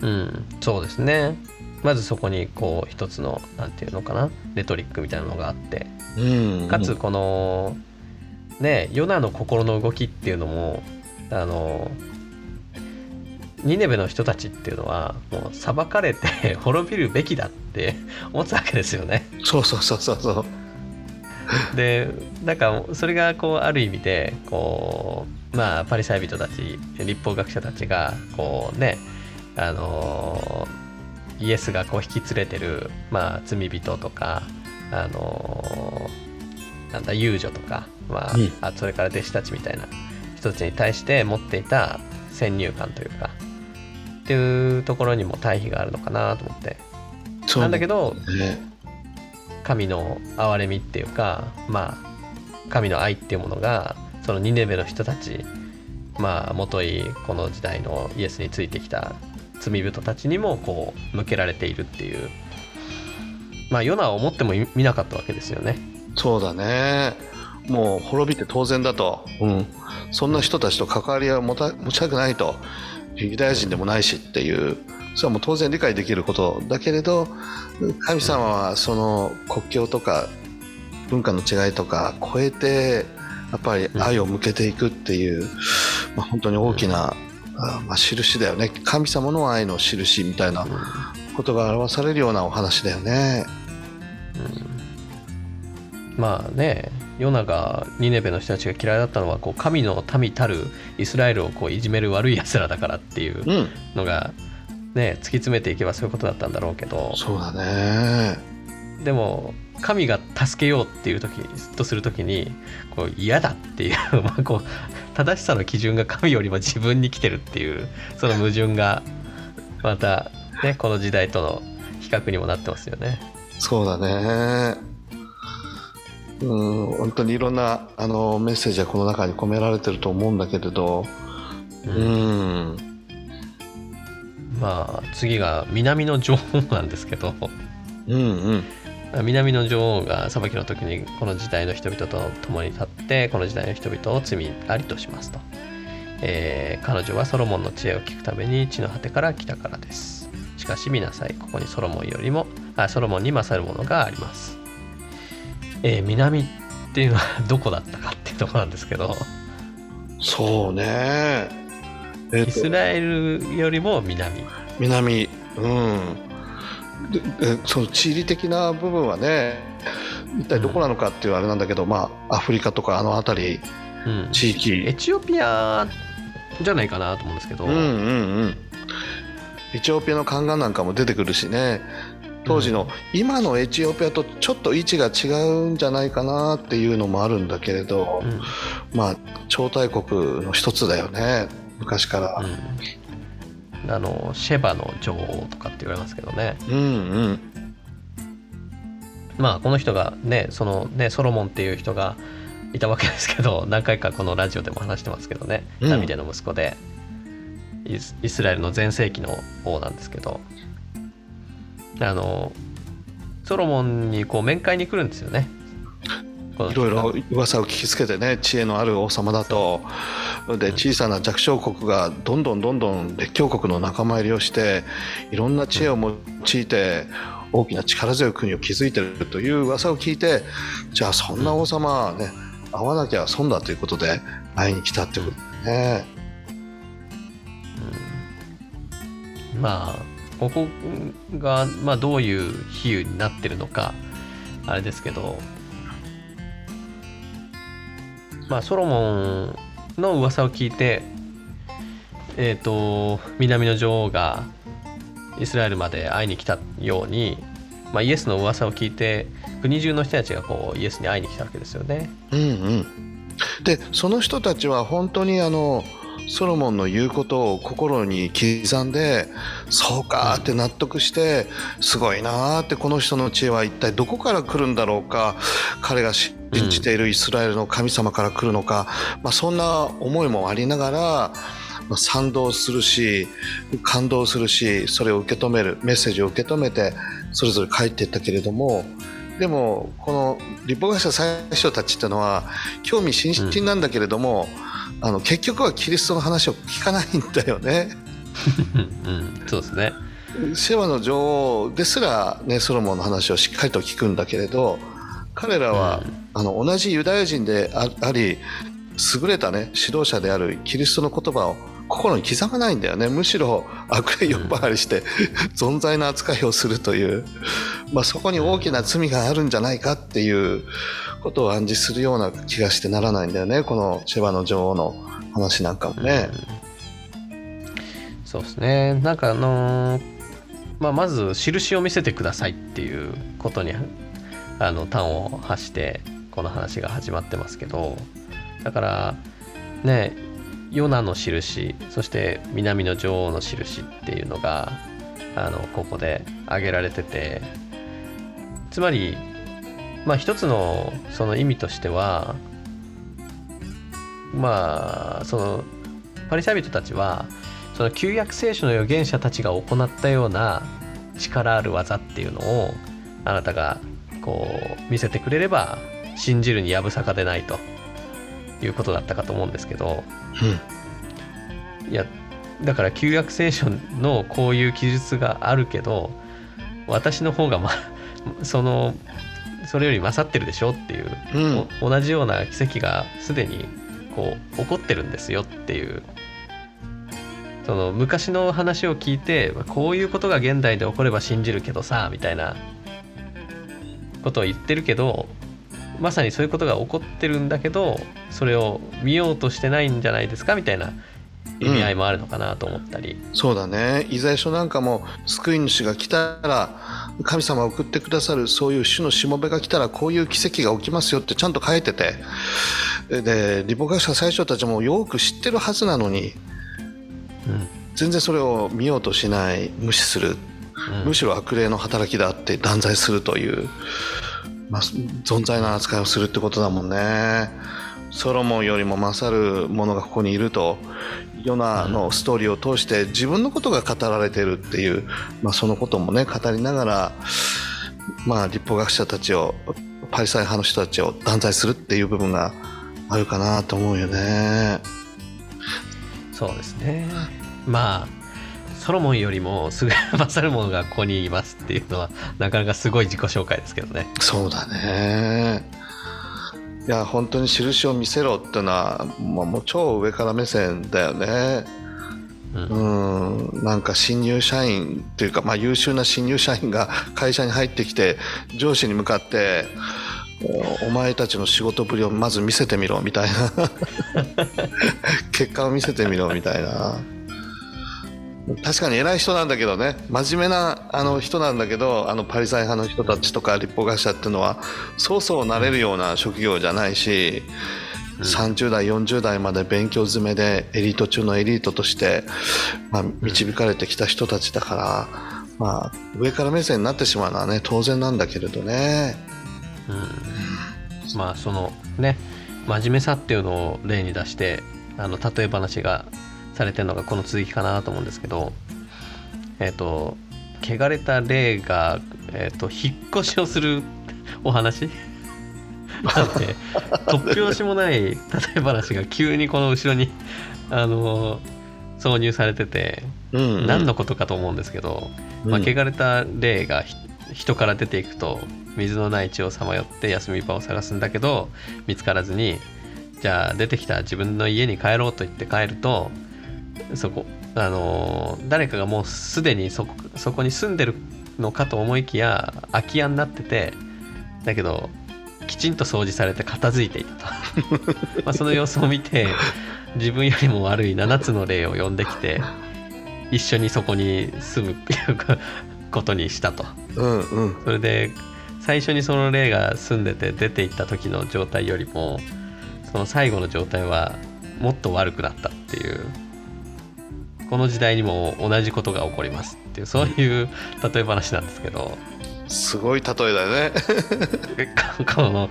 うん、うん、そうですねまずそこにこう一つのなんていうのかなレトリックみたいなのがあって、うん、かつこのねヨナの心の動きっていうのもあのニネベの人たちっていうのはもう裁かれて [laughs] 滅びるべきだって [laughs] 思ってたわけですよね。そうそうそうそうそう。でなんかそれがこうある意味でこうまあパリサイ人たち立法学者たちがこうねあのイエスがこう引き連れてる、まあ、罪人とかあのなんだ遊女とか、まあ、うん、あそれから弟子たちみたいな人たちに対して持っていた先入観というかっていうところにも対比があるのかなと思って。なんだけど、ね、神の憐れみっていうかまあ神の愛っていうものがそのニネベの人たちまあもといこの時代のイエスについてきた罪人たちにもこう向けられているっていう。まあヨナは思っても見なかったわけですよね。そうだね。もう滅びて当然だと、うん、そんな人たちと関わりは持た持ちたくないと。ユダヤ人でもないしっていう。それはもう当然理解できることだけれど神様はその国境とか文化の違いとか超えてやっぱり愛を向けていくっていう、まあ、本当に大きな、まあ、印だよね。神様の愛の印みたいなことが表されるようなお話だよね。うん、まあねヨナがニネベの人たちが嫌いだったのはこう神の民たるイスラエルをこういじめる悪いやつらだからっていうのが、ね、突き詰めていけばそういうことだったんだろうけど。そうだね。でも神が助けようっていう時とする時にこう嫌だっていう [laughs] まあこう正しさの基準が神よりも自分に来てるっていうその矛盾がまた、ね、この時代との比較にもなってますよね。そうだね。うん本当にいろんなあのメッセージはこの中に込められてると思うんだけれど、うん、うん。まあ次が南の女王なんですけど、うんうん、南の女王が裁きの時にこの時代の人々と共に立ってこの時代の人々を罪ありとしますと、えー、彼女はソロモンの知恵を聞くために地の果てから来たからです。しかし見なさいここにソロモンよりもあソロモンに勝るものがあります。えー、南っていうのはどこだったかっていうところなんですけど。そうね、えー、イスラエルよりも南。南。うん。でその地理的な部分はね一体どこなのかっていうあれなんだけど、うん、まあアフリカとかあの辺り、うん、地域。エチオピアじゃないかなと思うんですけど。うんうんうん。エチオピアのカンガンなんかも出てくるしね。当時の今のエチオピアとちょっと位置が違うんじゃないかなっていうのもあるんだけれど、うん、まあ超大国の一つだよね昔から、うん、あのシェバの女王とかって言われますけどね。うんうん。まあこの人がねそのねソロモンっていう人がいたわけですけど [laughs] 何回かこのラジオでも話してますけどね、ダビデの息子で。イスラエルの全盛期の王なんですけど。あのソロモンにこう面会に来るんですよね。いろいろ噂を聞きつけてね知恵のある王様だとで小さな弱小国がどんどんどんどん列強国の仲間入りをしていろんな知恵を用いて大きな力強い国を築いているという噂を聞いてじゃあそんな王様はね会わなきゃ損だということで会いに来たってことですね。うん、まあここが、まあ、どういう比喩になってるのかあれですけど。まあソロモンの噂を聞いてえっ、ー、と南の女王がイスラエルまで会いに来たように、まあ、イエスの噂を聞いて国中の人たちがこうイエスに会いに来たわけですよね。うんうん、でその人たちは本当にあのソロモンの言うことを心に刻んでそうかって納得してすごいなってこの人の知恵は一体どこから来るんだろうか彼が信じているイスラエルの神様から来るのか、まあ、そんな思いもありながら賛同するし感動するしそれを受け止めるメッセージを受け止めてそれぞれ帰っていったけれどもでもこの立法会社最初たちっていうのは興味津々なんだけれども、うん、あの結局はキリストの話を聞かないんだよね。うん、そうですね。シェワの女王ですら、ね、ソロモンの話をしっかりと聞くんだけれど彼らは、うん、あの同じユダヤ人であり優れた、ね、指導者であるキリストの言葉を心に刻まないんだよね。むしろ悪霊呼ばわりして、存在な扱いをするという、まあ、そこに大きな罪があるんじゃないかっていうことを暗示するような気がしてならないんだよね。このシェバの女王の話なんかもね。うん、そうですね。なんかあのー、まあ、まず印を見せてくださいっていうことにあの端を発してこの話が始まってますけど。だからねヨナの印そして南の女王の印っていうのがあのここで挙げられてて。つまりまあ一つのその意味としてはまあそのパリサイ人たちはその旧約聖書の預言者たちが行ったような力ある技っていうのをあなたがこう見せてくれれば信じるにやぶさかでないということだったかと思うんですけど、うん、いやだから旧約聖書のこういう記述があるけど私の方がまそのそれより勝ってるでしょっていう、うん、同じような奇跡がすでにこう起こってるんですよっていう。その昔の話を聞いてこういうことが現代で起これば信じるけどさみたいなことを言ってるけどまさにそういうことが起こってるんだけどそれを見ようとしてないんじゃないですかみたいな意味合いもあるのかなと思ったり、うん、そうだね。イザヤ書なんかも救い主が来たら神様を送ってくださるそういう主のしもべが来たらこういう奇跡が起きますよってちゃんと書いてて。で立法学者最初たちもよく知ってるはずなのに、うん、全然それを見ようとしない無視する、うん、むしろ悪霊の働きだって断罪するという。まあ、存在の扱いをするってことだもんね。ソロモンよりも勝るものがここにいるとヨナのストーリーを通して自分のことが語られているっていう、まあ、そのこともね語りながら、まあ、立法学者たちをパリサイ派の人たちを断罪するっていう部分があるかなと思うよね。そうですね。まあソロモンよりも優れ勝るものがここにいますっていうのはなかなかすごい自己紹介ですけどね。そうだねいや本当に印を見せろっていうのは、まあ、もう超上から目線だよね。うん、うん。なんか新入社員というか、まあ、優秀な新入社員が会社に入ってきて上司に向かってお前たちの仕事ぶりをまず見せてみろみたいな。[laughs] 結果を見せてみろみたいな確かに偉い人なんだけどね。真面目なあの人なんだけどあのパリサイ派の人たちとか立法学者っていうのはそうそうなれるような職業じゃないし、うん、30代40代まで勉強詰めでエリート中のエリートとして、まあ、導かれてきた人たちだから、まあ、上から目線になってしまうのはね当然なんだけれどね。うん、まあそのね真面目さっていうのを例に出してあの例え話がされてるのがこの続きかなと思うんですけどえっ、ー、と汚れた霊が、えーと、引っ越しをするお話？なんで突拍子もない例え話が急にこの後ろにあの挿入されてて、うんうん、何のことかと思うんですけど、まあ、汚れた霊が人から出ていくと水のない地をさまよって休み場を探すんだけど見つからずにじゃあ出てきた自分の家に帰ろうと言って帰るとそこ。あの誰かがもうすでにそこそこに住んでるのかと思いきや空き家になっててだけどきちんと掃除されて片付いていたと。[laughs] まあその様子を見て自分よりも悪い7つの霊を呼んできて一緒にそこに住むっていうことにしたと、うんうん、それで最初にその霊が住んでて出ていった時の状態よりもその最後の状態はもっと悪くなったっていうこの時代にも同じことが起こりますっていうそういう例え話なんですけど。すごい例えだよね [laughs] この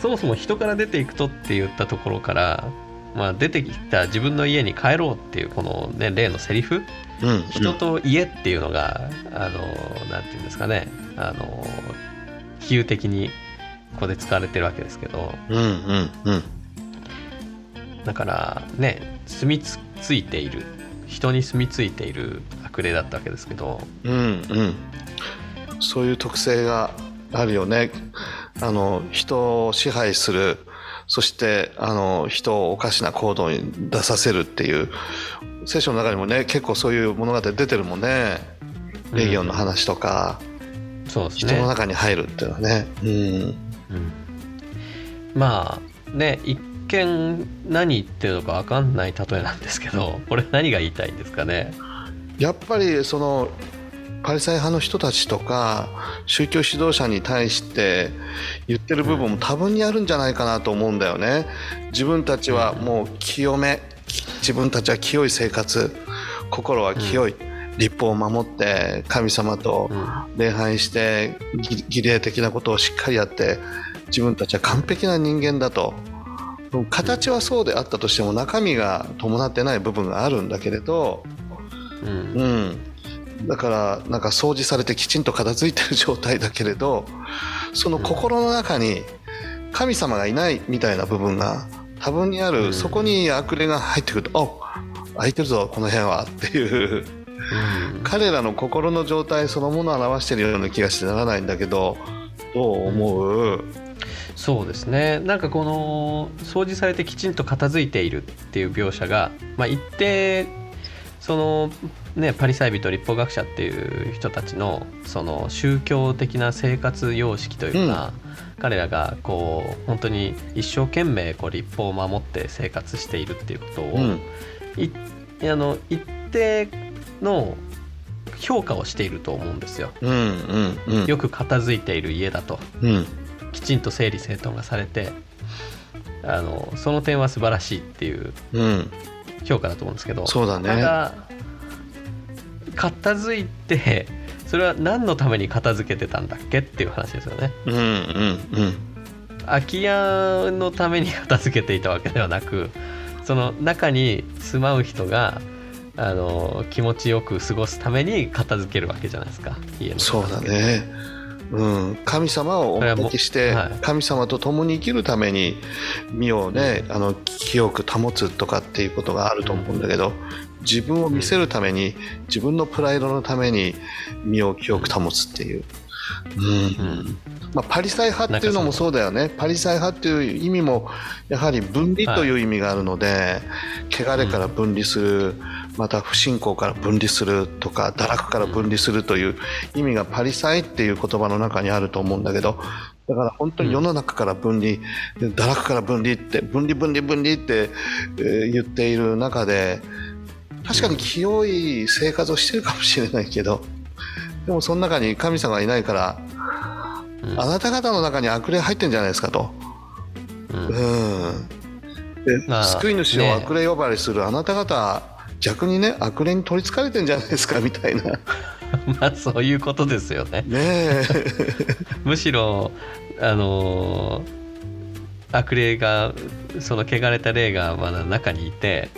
そもそも人から出ていくとって言ったところから、まあ、出てきた自分の家に帰ろうっていうこの、ね、例のセリフうん。人と家っていうのが、あのなんていうんですかねあの比喩的にここで使われてるわけですけど。うんうんうん。だからね住みつついている人に住み着いている悪霊だったわけですけどうんうん。そういう特性があるよね。あの人を支配するそしてあの人をおかしな行動に出させるっていう聖書の中にもね結構そういう物語出てるもんね。レギオンの話とか、そうですね。人の中に入るっていうのはね。うん。うん。まあね一見何言ってるのか分かんない例えなんですけどこれ何が言いたいんですかね？やっぱりそのパリサイ派の人たちとか宗教指導者に対して言ってる部分も多分にあるんじゃないかなと思うんだよね。自分たちはもう清め。自分たちは清い生活。心は清い、立法を守って神様とうん。礼拝して儀儀礼的なことをしっかりやって自分たちは完璧な人間だと形はそうであったとしても中身が伴ってない部分があるんだけれど、うん。うん、だからなんか掃除されてきちんと片付いてる状態だけれどその心の中に神様がいないみたいな部分が多分にある、うん。そこに悪霊が入ってくると「お空いてるぞこの辺は」っていう。うん。彼らの心の状態そのものを表しているような気がしてならないんだけどどう思う、そうですね。なんかこの掃除されてきちんと片付いているっていう描写が、まあ、一定そのねパリサイ人立法学者っていう人たちのその宗教的な生活様式というか、彼らがこう本当に一生懸命こう立法を守って生活しているっていうことを、うん。いあの一定の評価をしていると思うんですよ。うんうんうん。よく片付いている家だと。うんきちんと整理整頓がされてあのその点は素晴らしいっていううん。評価だと思うんですけどそうだね。ただ片付いてそれは何のために片付けてたんだっけっていう話ですよね。うんうんうん。空き家のために片付けていたわけではなくその中に住まう人があの気持ちよく過ごすために片付けるわけじゃないですか家のそうだね、うん、神様をお招きして、神様と共に生きるために身をねあの清く保つとかっていうことがあると思うんだけど自分を見せるために自分のプライドのために身を清く保つっていう。うん。うん。まあ、パリサイ派っていうのもそうだよね。パリサイ派っていう意味もやはり分離という意味があるので、汚れから分離する、また不信仰から分離するとか堕落から分離するという意味がパリサイっていう言葉の中にあると思うんだけどだから本当に世の中から分離、堕落から分離って分離分離分離って、えー言っている中で確かに清い生活をしてるかもしれないけどでもその中に神様がいないからうんあなた方の中に悪霊入ってんじゃないですかと。うんうん。で、まあ救い主をね悪霊呼ばわりするあなた方、逆にね、悪霊に取りつかれてんじゃないですか [laughs] みたいな。ねまあそういうことですよね。え。[laughs] むしろあのー悪霊がその汚れた霊がまだ中にいて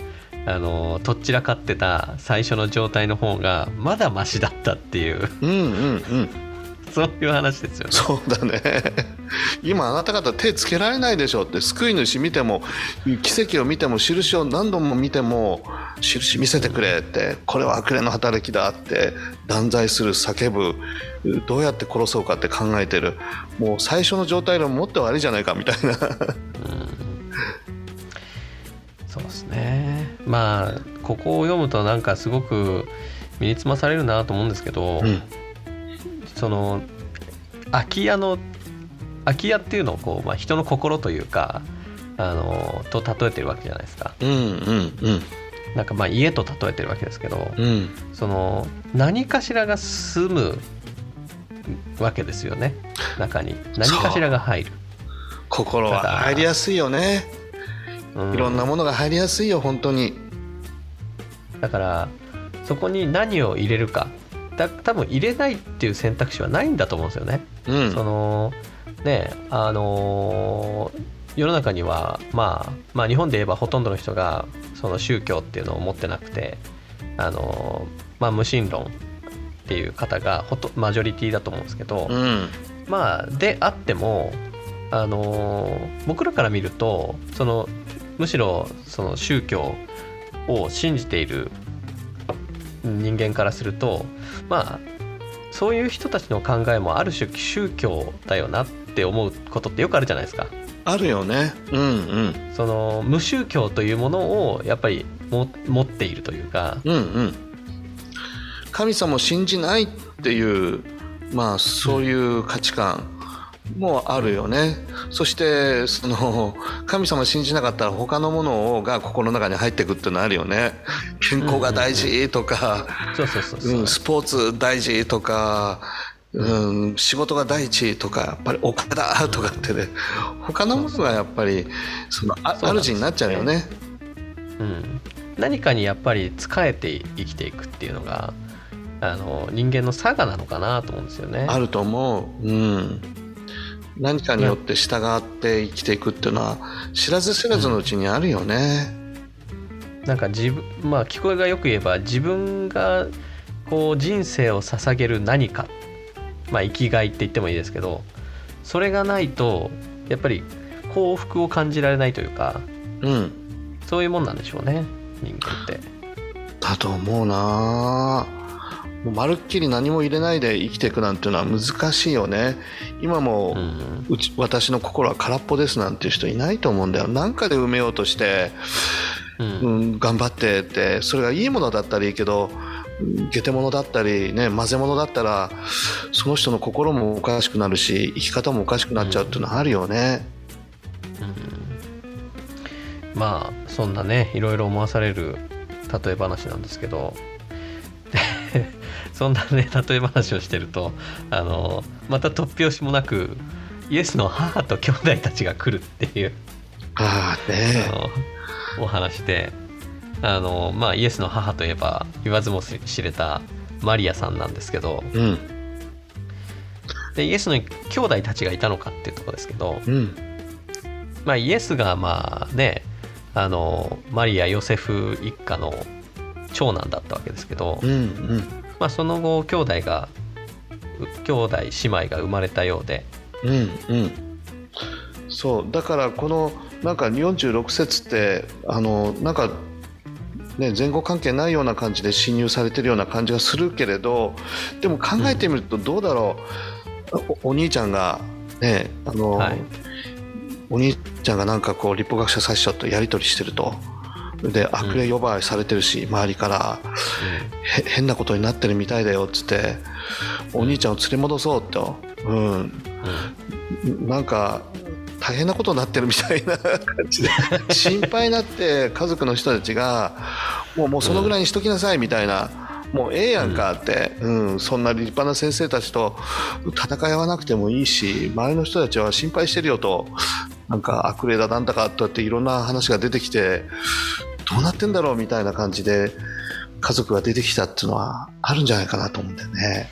あのーとっちらかってた最初の状態の方がまだマシだったっていううんうんうん。[laughs] そういう話ですよね。そうだね。[laughs] 今あなた方手つけられないでしょって、救い主見ても、奇跡を見ても、印を何度も見ても、印見せてくれって、これは悪霊の働きだって断罪する、叫ぶ、どうやって殺そうかって考えてる。もう最初の状態でももっと悪いじゃないかみたいな。そうですねまあここを読むとなんかすごく身につまされるなと思うんですけど、うんその空き家の空き家っていうのをこう、まあ、人の心というかあのと例えてるわけじゃないですか。うんうんうん。なんかまあ家と例えてるわけですけど、うん。その何かしらが住むわけですよね。中に。何かしらが入る、心は入りやすいよね、ういろんなものが入りやすいよ本当に。だからそこに何を入れるか。だ多分入れないっていう選択肢はないんだと思うんですよね。うん。そのねあのー世の中には、まあ、まあ日本で言えばほとんどの人がその宗教っていうのを持ってなくてあのーまあ無神論っていう方がほとマジョリティだと思うんですけど、うん。まあであってもあのー僕らから見るとそのむしろその宗教を信じている人間からするとまあそういう人たちの考えもある種宗教だよなって思うことってよくあるじゃないですか。あるよね。うんうん。その無宗教というものをやっぱりも持っているというか、うんうん。神様を信じないっていうまあそういう価値観もあるよね、そしてその神様を信じなかったら他のものが心の中に入ってくっていうのあるよね。健康が大事とか、そうそうそうそう、うん、スポーツ大事とか、うん、仕事が第一とかやっぱりお金だとかってね [laughs] 他のものがやっぱりそのあ主になっちゃうよね。うん、何かにやっぱり仕えて生きていくっていうのがあの人間の差がなのかなと思うんですよね。あると思う、うん、何かによって従って生きていくっていうのは知らず知らずのうちにあるよね。なんか自分まあ聞こえがよく言えば自分がこう人生を捧げる何かまあ生きがいって言ってもいいですけどそれがないとやっぱり幸福を感じられないというかうん、そういうもんなんでしょうね人間って。だと思うな。もうまるっきり何も入れないで生きていくなんていうのは難しいよね。今も、うん。うち私の心は空っぽですなんていう人いないと思うんだよ。何かで埋めようとして、うん。うん、頑張ってってそれがいいものだったらいいけどうん下手物だったり、ね、混ぜ物だったらその人の心もおかしくなるし生き方もおかしくなっちゃうっていうのはあるよね。まあそんなねいろいろ思わされる例え話なんですけど。で [laughs] そんなね例え話をしてるとあのまた突拍子もなくイエスの母と兄弟たちが来るっていう。ああねお話であのまあイエスの母といえば言わずも知れたマリアさんなんですけどうん。でイエスの兄弟たちがいたのかっていうところですけど、うん。まあ、イエスがまあねあのマリア・ヨセフ一家の長男だったわけですけど、うんうん。まあ、その後兄弟がう兄弟姉妹が生まれたようで、うんうん。そうだからこのなんか46節ってあのなんかね前後関係ないような感じで侵入されてるような感じがするけれどでも考えてみるとどうだろう、おお兄ちゃんがねあの、はい。お兄ちゃんがなんかこう立法学者最初とやり取りしてると。で悪霊呼ばわりされてるし、周りから。へ変なことになってるみたいだよっつってお兄ちゃんを連れ戻そうと、うん、なんか大変なことになってるみたいな感じで心配になって家族の人たちがもうもうそのぐらいにしときなさいみたいな。もうええやんかって、うんそんな立派な先生たちと戦い合わなくてもいいし周りの人たちは心配してるよとなんか悪霊だなんだかとやっていろんな話が出てきてどうなってんだろうみたいな感じで家族が出てきたっていうのはあるんじゃないかなと思うんだよね。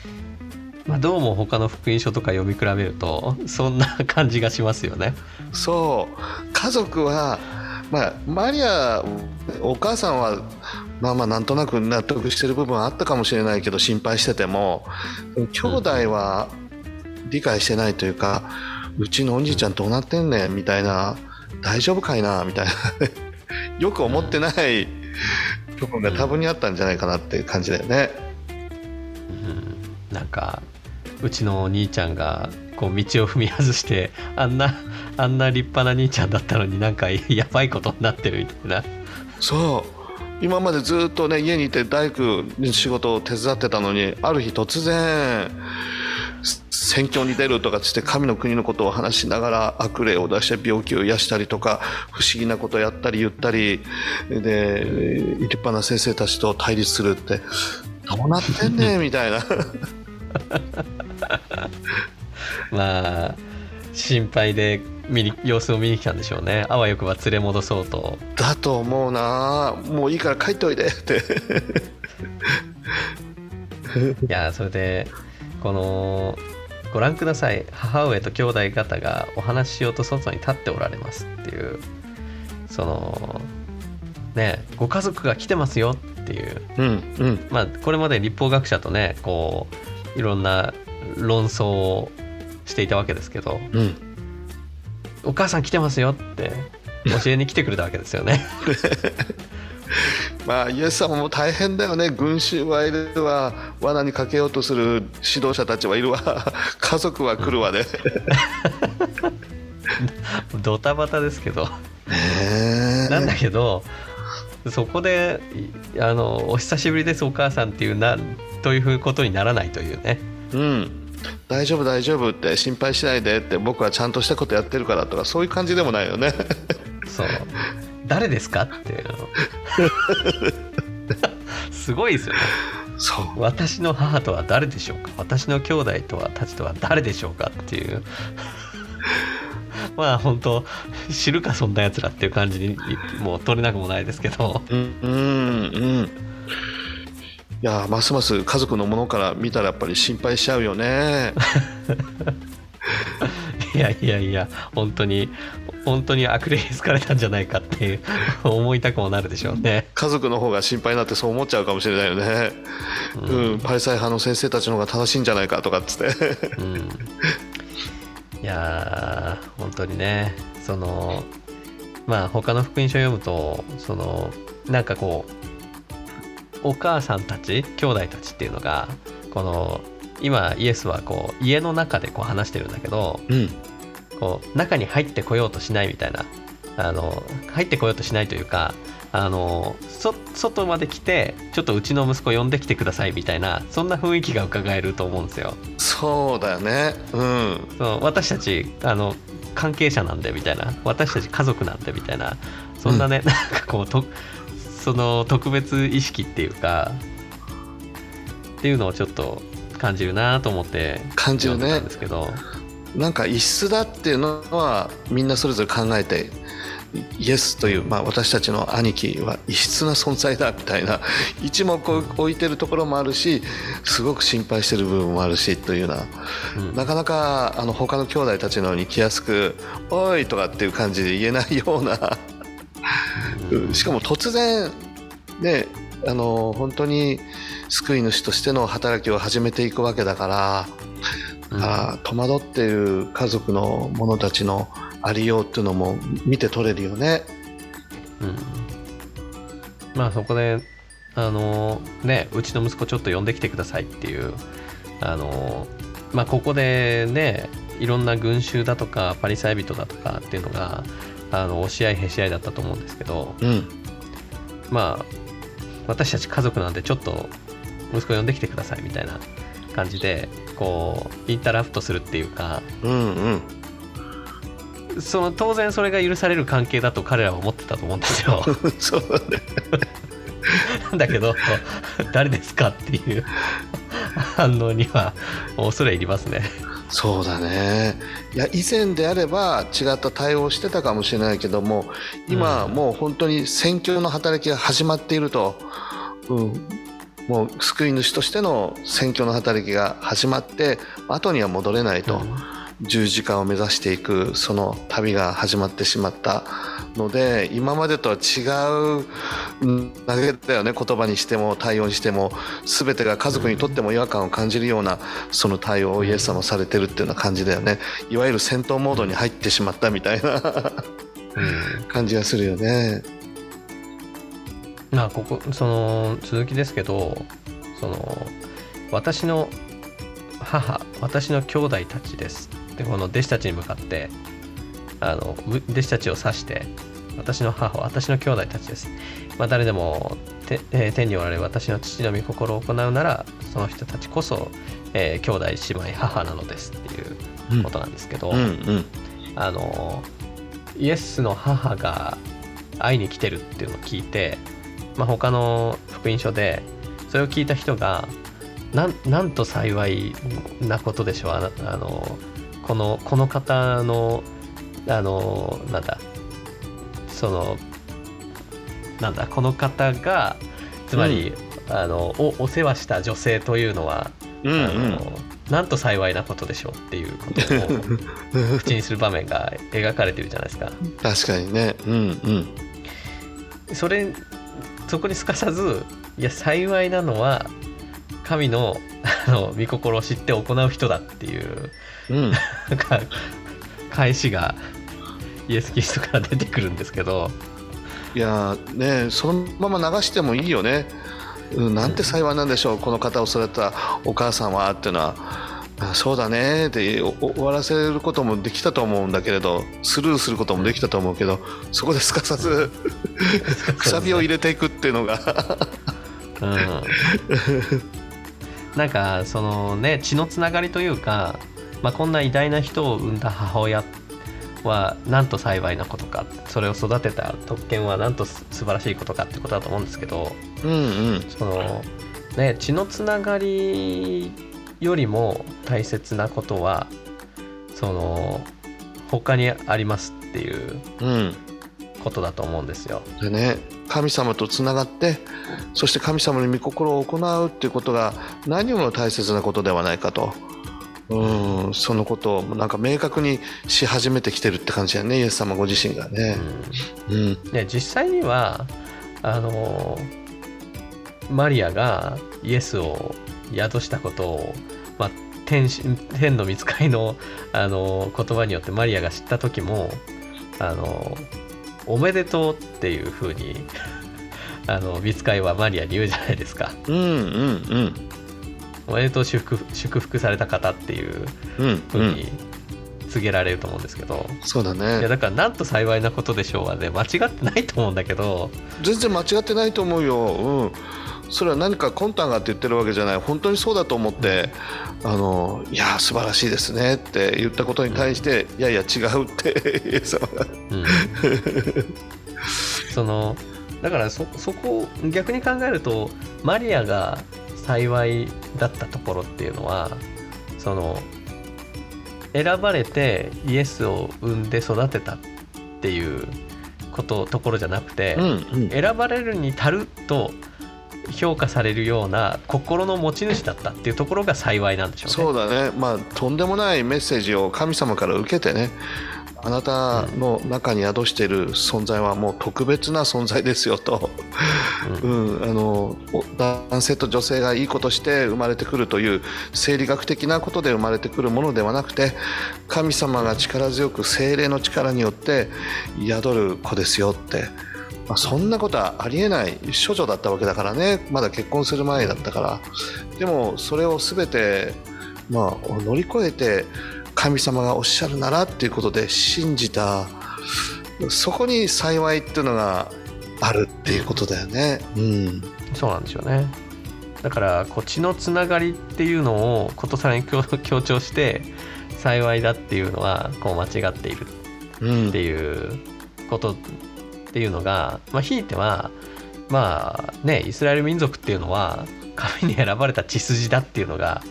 まあ、どうも他の福音書とか読み比べるとそんな感じがしますよね。そう家族は、まあ、マリアお母さんはまあまあなんとなく納得してる部分はあったかもしれないけど心配してても兄弟は理解してないというか、うちのお兄ちゃんどうなってんねんみたいな大丈夫かいなみたいな [laughs] よく思ってない部分が多分にあったんじゃないかなっていう感じだよね。うんなんかうちのお兄ちゃんがこう道を踏み外してあんなあんな立派な兄ちゃんだったのになんか [laughs] やばいことになってるみたいな。そう今までずっとね家にいて大工の仕事を手伝ってたのにある日突然宣教に出るとかつって神の国のことを話しながら悪霊を出して病気を癒したりとか不思議なことをやったり言ったりで立派な先生たちと対立するってどうなってんねんみたいな [laughs] [laughs] まあ心配で見に様子を見に来たんでしょうね。あわよくば連れ戻そうと。だと思うな。もういいから帰っておいで。っ [laughs] ていやそれでこのご覧ください。母上と兄弟方がお話ししようと外に立っておられますっていう。そのねご家族が来てますよっていう。うんうん。まあこれまで立法学者とねこういろんな論争をしていたわけですけどうん。お母さん来てますよって教えに来てくれたわけですよね。[laughs] まあイエス様も大変だよね。群衆はいるわ。罠にかけようとする指導者たちはいるわ。[laughs] 家族は来るわね。ドタバタですけど。なんだけどそこでいあの「お久しぶりですお母さん」っていうなというふうことにならないというね。うん。大丈夫大丈夫って心配しないでって僕はちゃんとしたことやってるからとかそういう感じでもないよね。[laughs] そう。誰ですかっていう [laughs] すごいですよね。そう。私の母とは誰でしょうか。私の兄弟とはたちとは誰でしょうかっていう [laughs] まあ本当知るかそんなやつらっていう感じにもう取れなくもないですけど。うんうんうん。いやますます家族のものから見たらやっぱり心配しちゃうよね。[laughs] いやいやいや本当に本当に悪霊に好かれたんじゃないかっていう思いたくもなるでしょうね。家族の方が心配になってそう思っちゃうかもしれないよね。うん、パリサイ派の先生たちの方が正しいんじゃないかとかっつって。うん、いやー本当にねそのまあ他の福音書を読むとそのなんかこうお母さんたち兄弟たちっていうのがこの今イエスはこう家の中でこう話してるんだけどうん。こう中に入ってこようとしないみたいなあの入ってこようとしないというかあのそ外まで来てちょっとうちの息子呼んできてくださいみたいなそんな雰囲気が伺えると思うんですよ。そうだよね。うん。その私たちあの関係者なんでみたいな私たち家族なんでみたいなそんなね、なんかこうとその特別意識っていうかっていうのをちょっと感じるなと思って感じるね。んですけど、なんか異質だっていうのはみんなそれぞれ考えてイエスという、まあ、私たちの兄貴は異質な存在だみたいな [laughs] 一目置いてるところもあるしすごく心配してる部分もあるしというようなうん。なかなかあの他の兄弟たちのように気安く「おい!」とかっていう感じで言えないようなうん。[laughs] しかも突然ねあの本当に救い主としての働きを始めていくわけだから、うん。あー戸惑っている家族の者たちのありようっていうのも見て取れるよね。うんまあそこであのねうちの息子ちょっと呼んできてくださいっていうあのまあここでねいろんな群衆だとかパリサイ人だとかっていうのがあの押し合いへし合いだったと思うんですけどうん、まあ私たち家族なんでちょっと息子呼んできてくださいみたいな感じでこうインタラプトするっていうかうん、うん。その当然それが許される関係だと彼らは思ってたと思うんですよ。[laughs] そうだね。な [laughs] んだけど誰ですかっていう [laughs] 反応には恐れ入りますね。そうだね。いや、以前であれば違った対応をしてたかもしれないけども、今、うんもう本当に宣教の働きが始まっていると、うん、もう救い主としての宣教の働きが始まって、後には戻れないと。十字架を目指していくその旅が始まってしまったので今までとは違う投げだよね言葉にしても対応にしても全てが家族にとっても違和感を感じるようなその対応をイエス様されてるっていうような感じだよねいわゆる戦闘モードに入ってしまったみたいな感じがするよね。まあここその続きですけどその私の母私の兄弟たちですでこの弟子たちに向かってあのむ弟子たちを指して私の母は私の兄弟たちです、まあ、誰でもて、えー天におられる私の父の御心を行うならその人たちこそ、えー兄弟姉妹母なのですっていうことなんですけど、うんうん。あのイエスの母が会いに来てるっていうのを聞いて、まあ、他の福音書でそれを聞いた人がなんなんと幸いなことでしょうあのこのこの方のあのなんだそのなんだこの方がつまり、あのおお世話した女性というのは、うんうん。あのなんと幸いなことでしょうっていうことを口にする場面が描かれてるじゃないですか。確かにね。うんうん。それそこにすかさずいや幸いなのは神のあの御心を知って行う人だっていううん。[laughs] なんか返しがイエス・キリストから出てくるんですけど。いやーねそのまま流してもいいよね、うん、なんて幸いなんでしょうこの方を育てたお母さんはっていうのは。あそうだねって終わらせることもできたと思うんだけれどスルーすることもできたと思うけどそこですかさずくさびを入れていくっていうのが。うん、なんかそのね血のつながりというか、まあ、こんな偉大な人を産んだ母親はなんと幸いなことかそれを育てた特権はなんとす素晴らしいことかってことだと思うんですけどうんうんその、ね、血のつながりよりも大切なことはその他にありますっていううんことだと思うんですよ。でね神様とつながってそして神様の御心を行うっていうことが何よりも大切なことではないかと。うんそのことをなんか明確にし始めてきてるって感じだよねイエス様ご自身がね。うんうんで実際にはあのマリアがイエスを宿したことを、まあ、天使天の見つかりのあの言葉によってマリアが知った時もあのおめでとうっていうふうにあの見つかりはマリアに言うじゃないですか。うんうんおめでとう祝福祝福された方っていううんうん。うふうんに告げられると思うんですけど、そうだいやねだからなんと幸いなことでしょうはね間違ってないと思うんだけど、全然間違ってないと思うよ。うん。それは何か魂胆があって言ってるわけじゃない。本当にそうだと思ってあのいや素晴らしいですねって言ったことに対して、いやいや違うってうん。そのだからそそこを逆に考えるとマリアが幸いだったところっていうのはその選ばれてイエスを産んで育てたっていうことところじゃなくて、うんうん選ばれるに足ると評価されるような心の持ち主だったっていうところが幸いなんでしょうね。そうだねまあとんでもないメッセージを神様から受けてねあなたの中に宿している存在はもう特別な存在ですよと、うん、あのお男性と女性がいいことして生まれてくるという生理学的なことで生まれてくるものではなくて神様が力強く精霊の力によって宿る子ですよって、まあ、そんなことはありえない処女だったわけだからね。まだ結婚する前だったから。でもそれを全て、まあ、乗り越えて神様がおっしゃるならっていうことで信じたそこに幸いっていうのがあるっていうことだよね。うん、そうなんですよね。だからこう血のつながりっていうのをことさらに強強調して幸いだっていうのはこう間違っているうんっていうことっていうのが、まあ、ひいてはまあねイスラエル民族っていうのは神に選ばれた血筋だっていうのが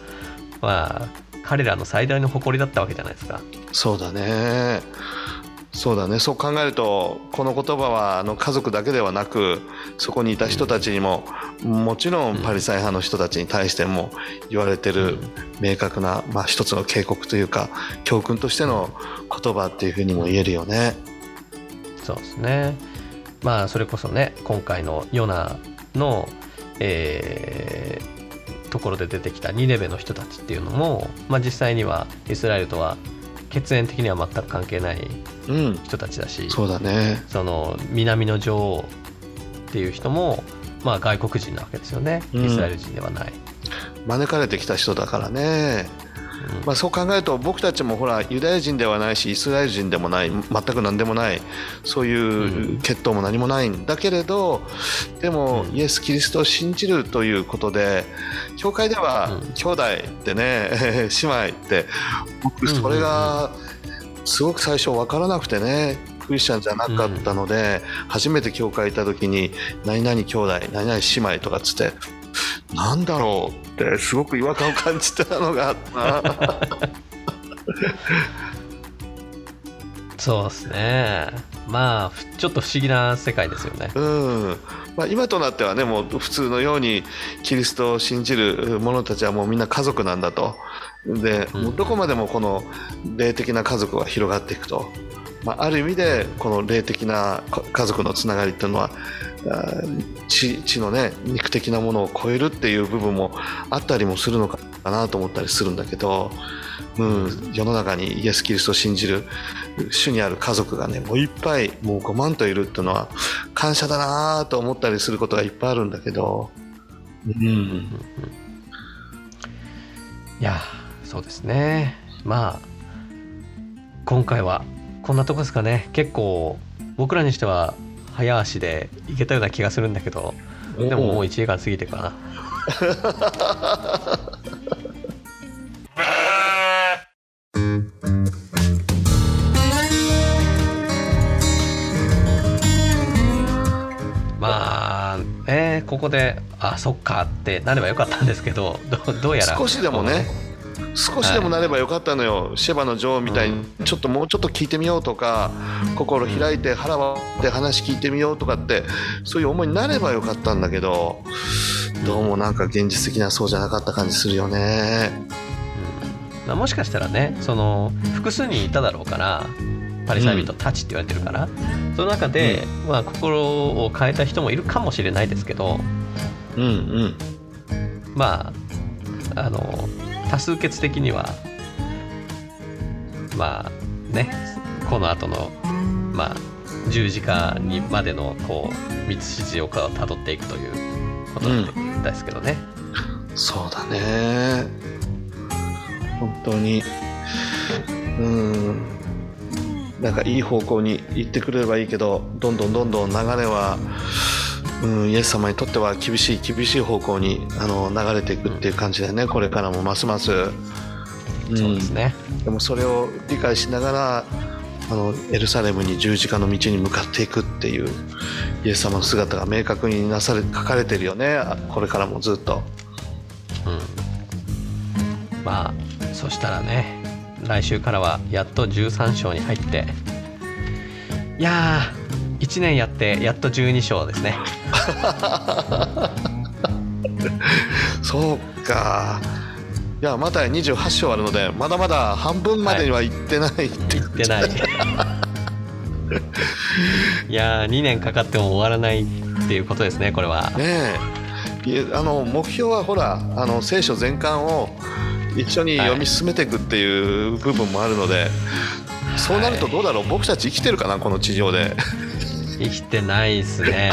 まあ彼らの最大の誇りだったわけじゃないですか。そうだねそうだねそう考えるとこの言葉はあの家族だけではなくそこにいた人たちにも、もちろんパリサイ派の人たちに対しても言われてる明確な、まあ、一つの警告というか教訓としての言葉っていうふうにも言えるよね。そうですね。まあそれこそね今回のヨナの、えーところで出てきたニネベの人たちっていうのも、まあ、実際にはイスラエルとは血縁的には全く関係ないうん、人たちだしそうだね。その南の女王っていう人も、まあ、外国人なわけですよねうんイスラエル人ではない。招かれてきた人だからね。うん。まあ、そう考えると僕たちもほらユダヤ人ではないしイスラエル人でもない全く何でもないそういう血統も何もないんだけれどでもうん。イエス・キリストを信じるということで教会ではうん。兄弟ってね [laughs] 姉妹って僕それがすごく最初分からなくてねクリスチャンじゃなかったので初めて教会行った時に何々兄弟何々姉妹とかっつってなんだろうってすごく違和感を感じたのがあった。な。[laughs] そうですね。まあふちょっと不思議な世界ですよね。うん。まあ、今となってはねもう普通のようにキリストを信じる者たちはもうみんな家族なんだと。で、うん。どこまでもこの霊的な家族は広がっていくと、まあ、ある意味でこの霊的なか家族のつながりっていうのはあー血血のね肉的なものを超えるっていう部分もあったりもするのかなと思ったりするんだけど、うん、世の中にイエス・キリストを信じる主にある家族がねもういっぱいもう5万といるっていうのは感謝だなと思ったりすることがいっぱいあるんだけど、うん、いやそうですね。まあ今回はこんなとこですかね。結構僕らにしては早足でいけたような気がするんだけどでももう1時間過ぎてるかな。[laughs] まあねここであそっかってなればよかったんですけどどどうやら。少しでもね少しでもなればよかったのよ、シェバの女王みたいにちょっともうちょっと聞いてみようとか心開いて腹割って話聞いてみようとかってそういう思いになればよかったんだけどどうもなんか現実的なそうじゃなかった感じするよね。うん。まあ、もしかしたらねその複数人いただろうからパリサイ人たちって言われてるから、その中で、まあ、心を変えた人もいるかもしれないですけどうんうん。まああの多数決的にはまあねこの後のまあ十字架にまでのこう道筋をたどっていくということですけどね。そうだね。本当に。うん。なんかいい方向に行ってくれればいいけどどんどんどんどん流れは、うん、イエス様にとっては厳しい厳しい方向にあの流れていくっていう感じだよねこれからもますます、うん。そうですね、でもそれを理解しながらあのエルサレムに十字架の道に向かっていくっていうイエス様の姿が明確になされ書かれてるよねあこれからもずっと。うん、まあそしたらね来週からはやっと13章に入っていやー1年やってやっと12章ですね。[laughs] そうか。いや、まだ28章あるので、まだまだ半分までには行ってないって、言ってない。[laughs] いやー2年かかっても終わらないっていうことですねこれは。ねえ。あの目標はほらあの聖書全巻を一緒に読み進めていくっていう部分もあるので、そうなるとどうだろう、僕たち生きてるかなこの地上で生きてないっすね。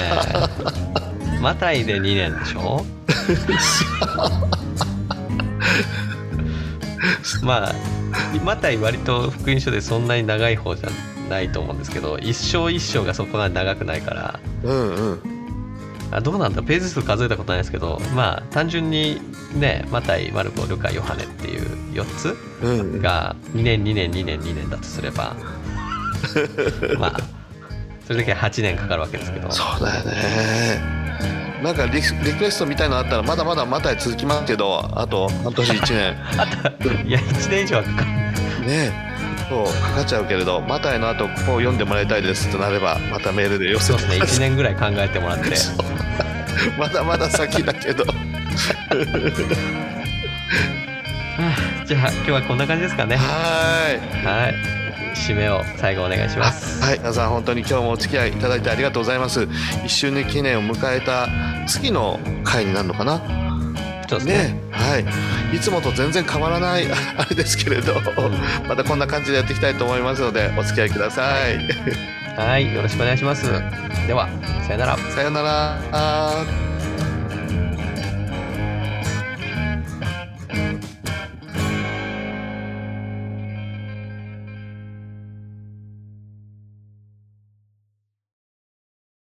マタイで2年でしょ？[laughs] まあマタイ割と福音書でそんなに長い方じゃないと思うんですけど一章一章がそこまで長くないから。うんうん。あどうなんだ？ページ数数えたことないですけどまあ単純にねマタイマルコルカヨハネっていう4つうんが2年2年2年2年だとすれば。[laughs] まあそれだけ8年かかるわけですけど。そうだよね。なんかリリクエストみたいのあったらまだまだまた続きますけどあと半年1年。[laughs] いや1年以上はかかる。ねえ。そうかかっちゃうけれどマタイの後こう読んでもらいたいですとなればまたメールで寄せそうですね。て1年ぐらい考えてもらって。[laughs] まだまだ先だけど。は [laughs] あじゃあ今日はこんな感じですかね。ははい締めを最後お願いしいます。はい皆さん本当に今日もお付き合いいただいてありがとうございます。1周年記念を迎えた次の回になるのかな？そうですね。ねはい。いつもと全然変わらない [laughs] あれですけれど。またこんな感じでやっていきたいと思いますのでお付き合いください。はい。よろしくお願いします。ではさよなら。さよなら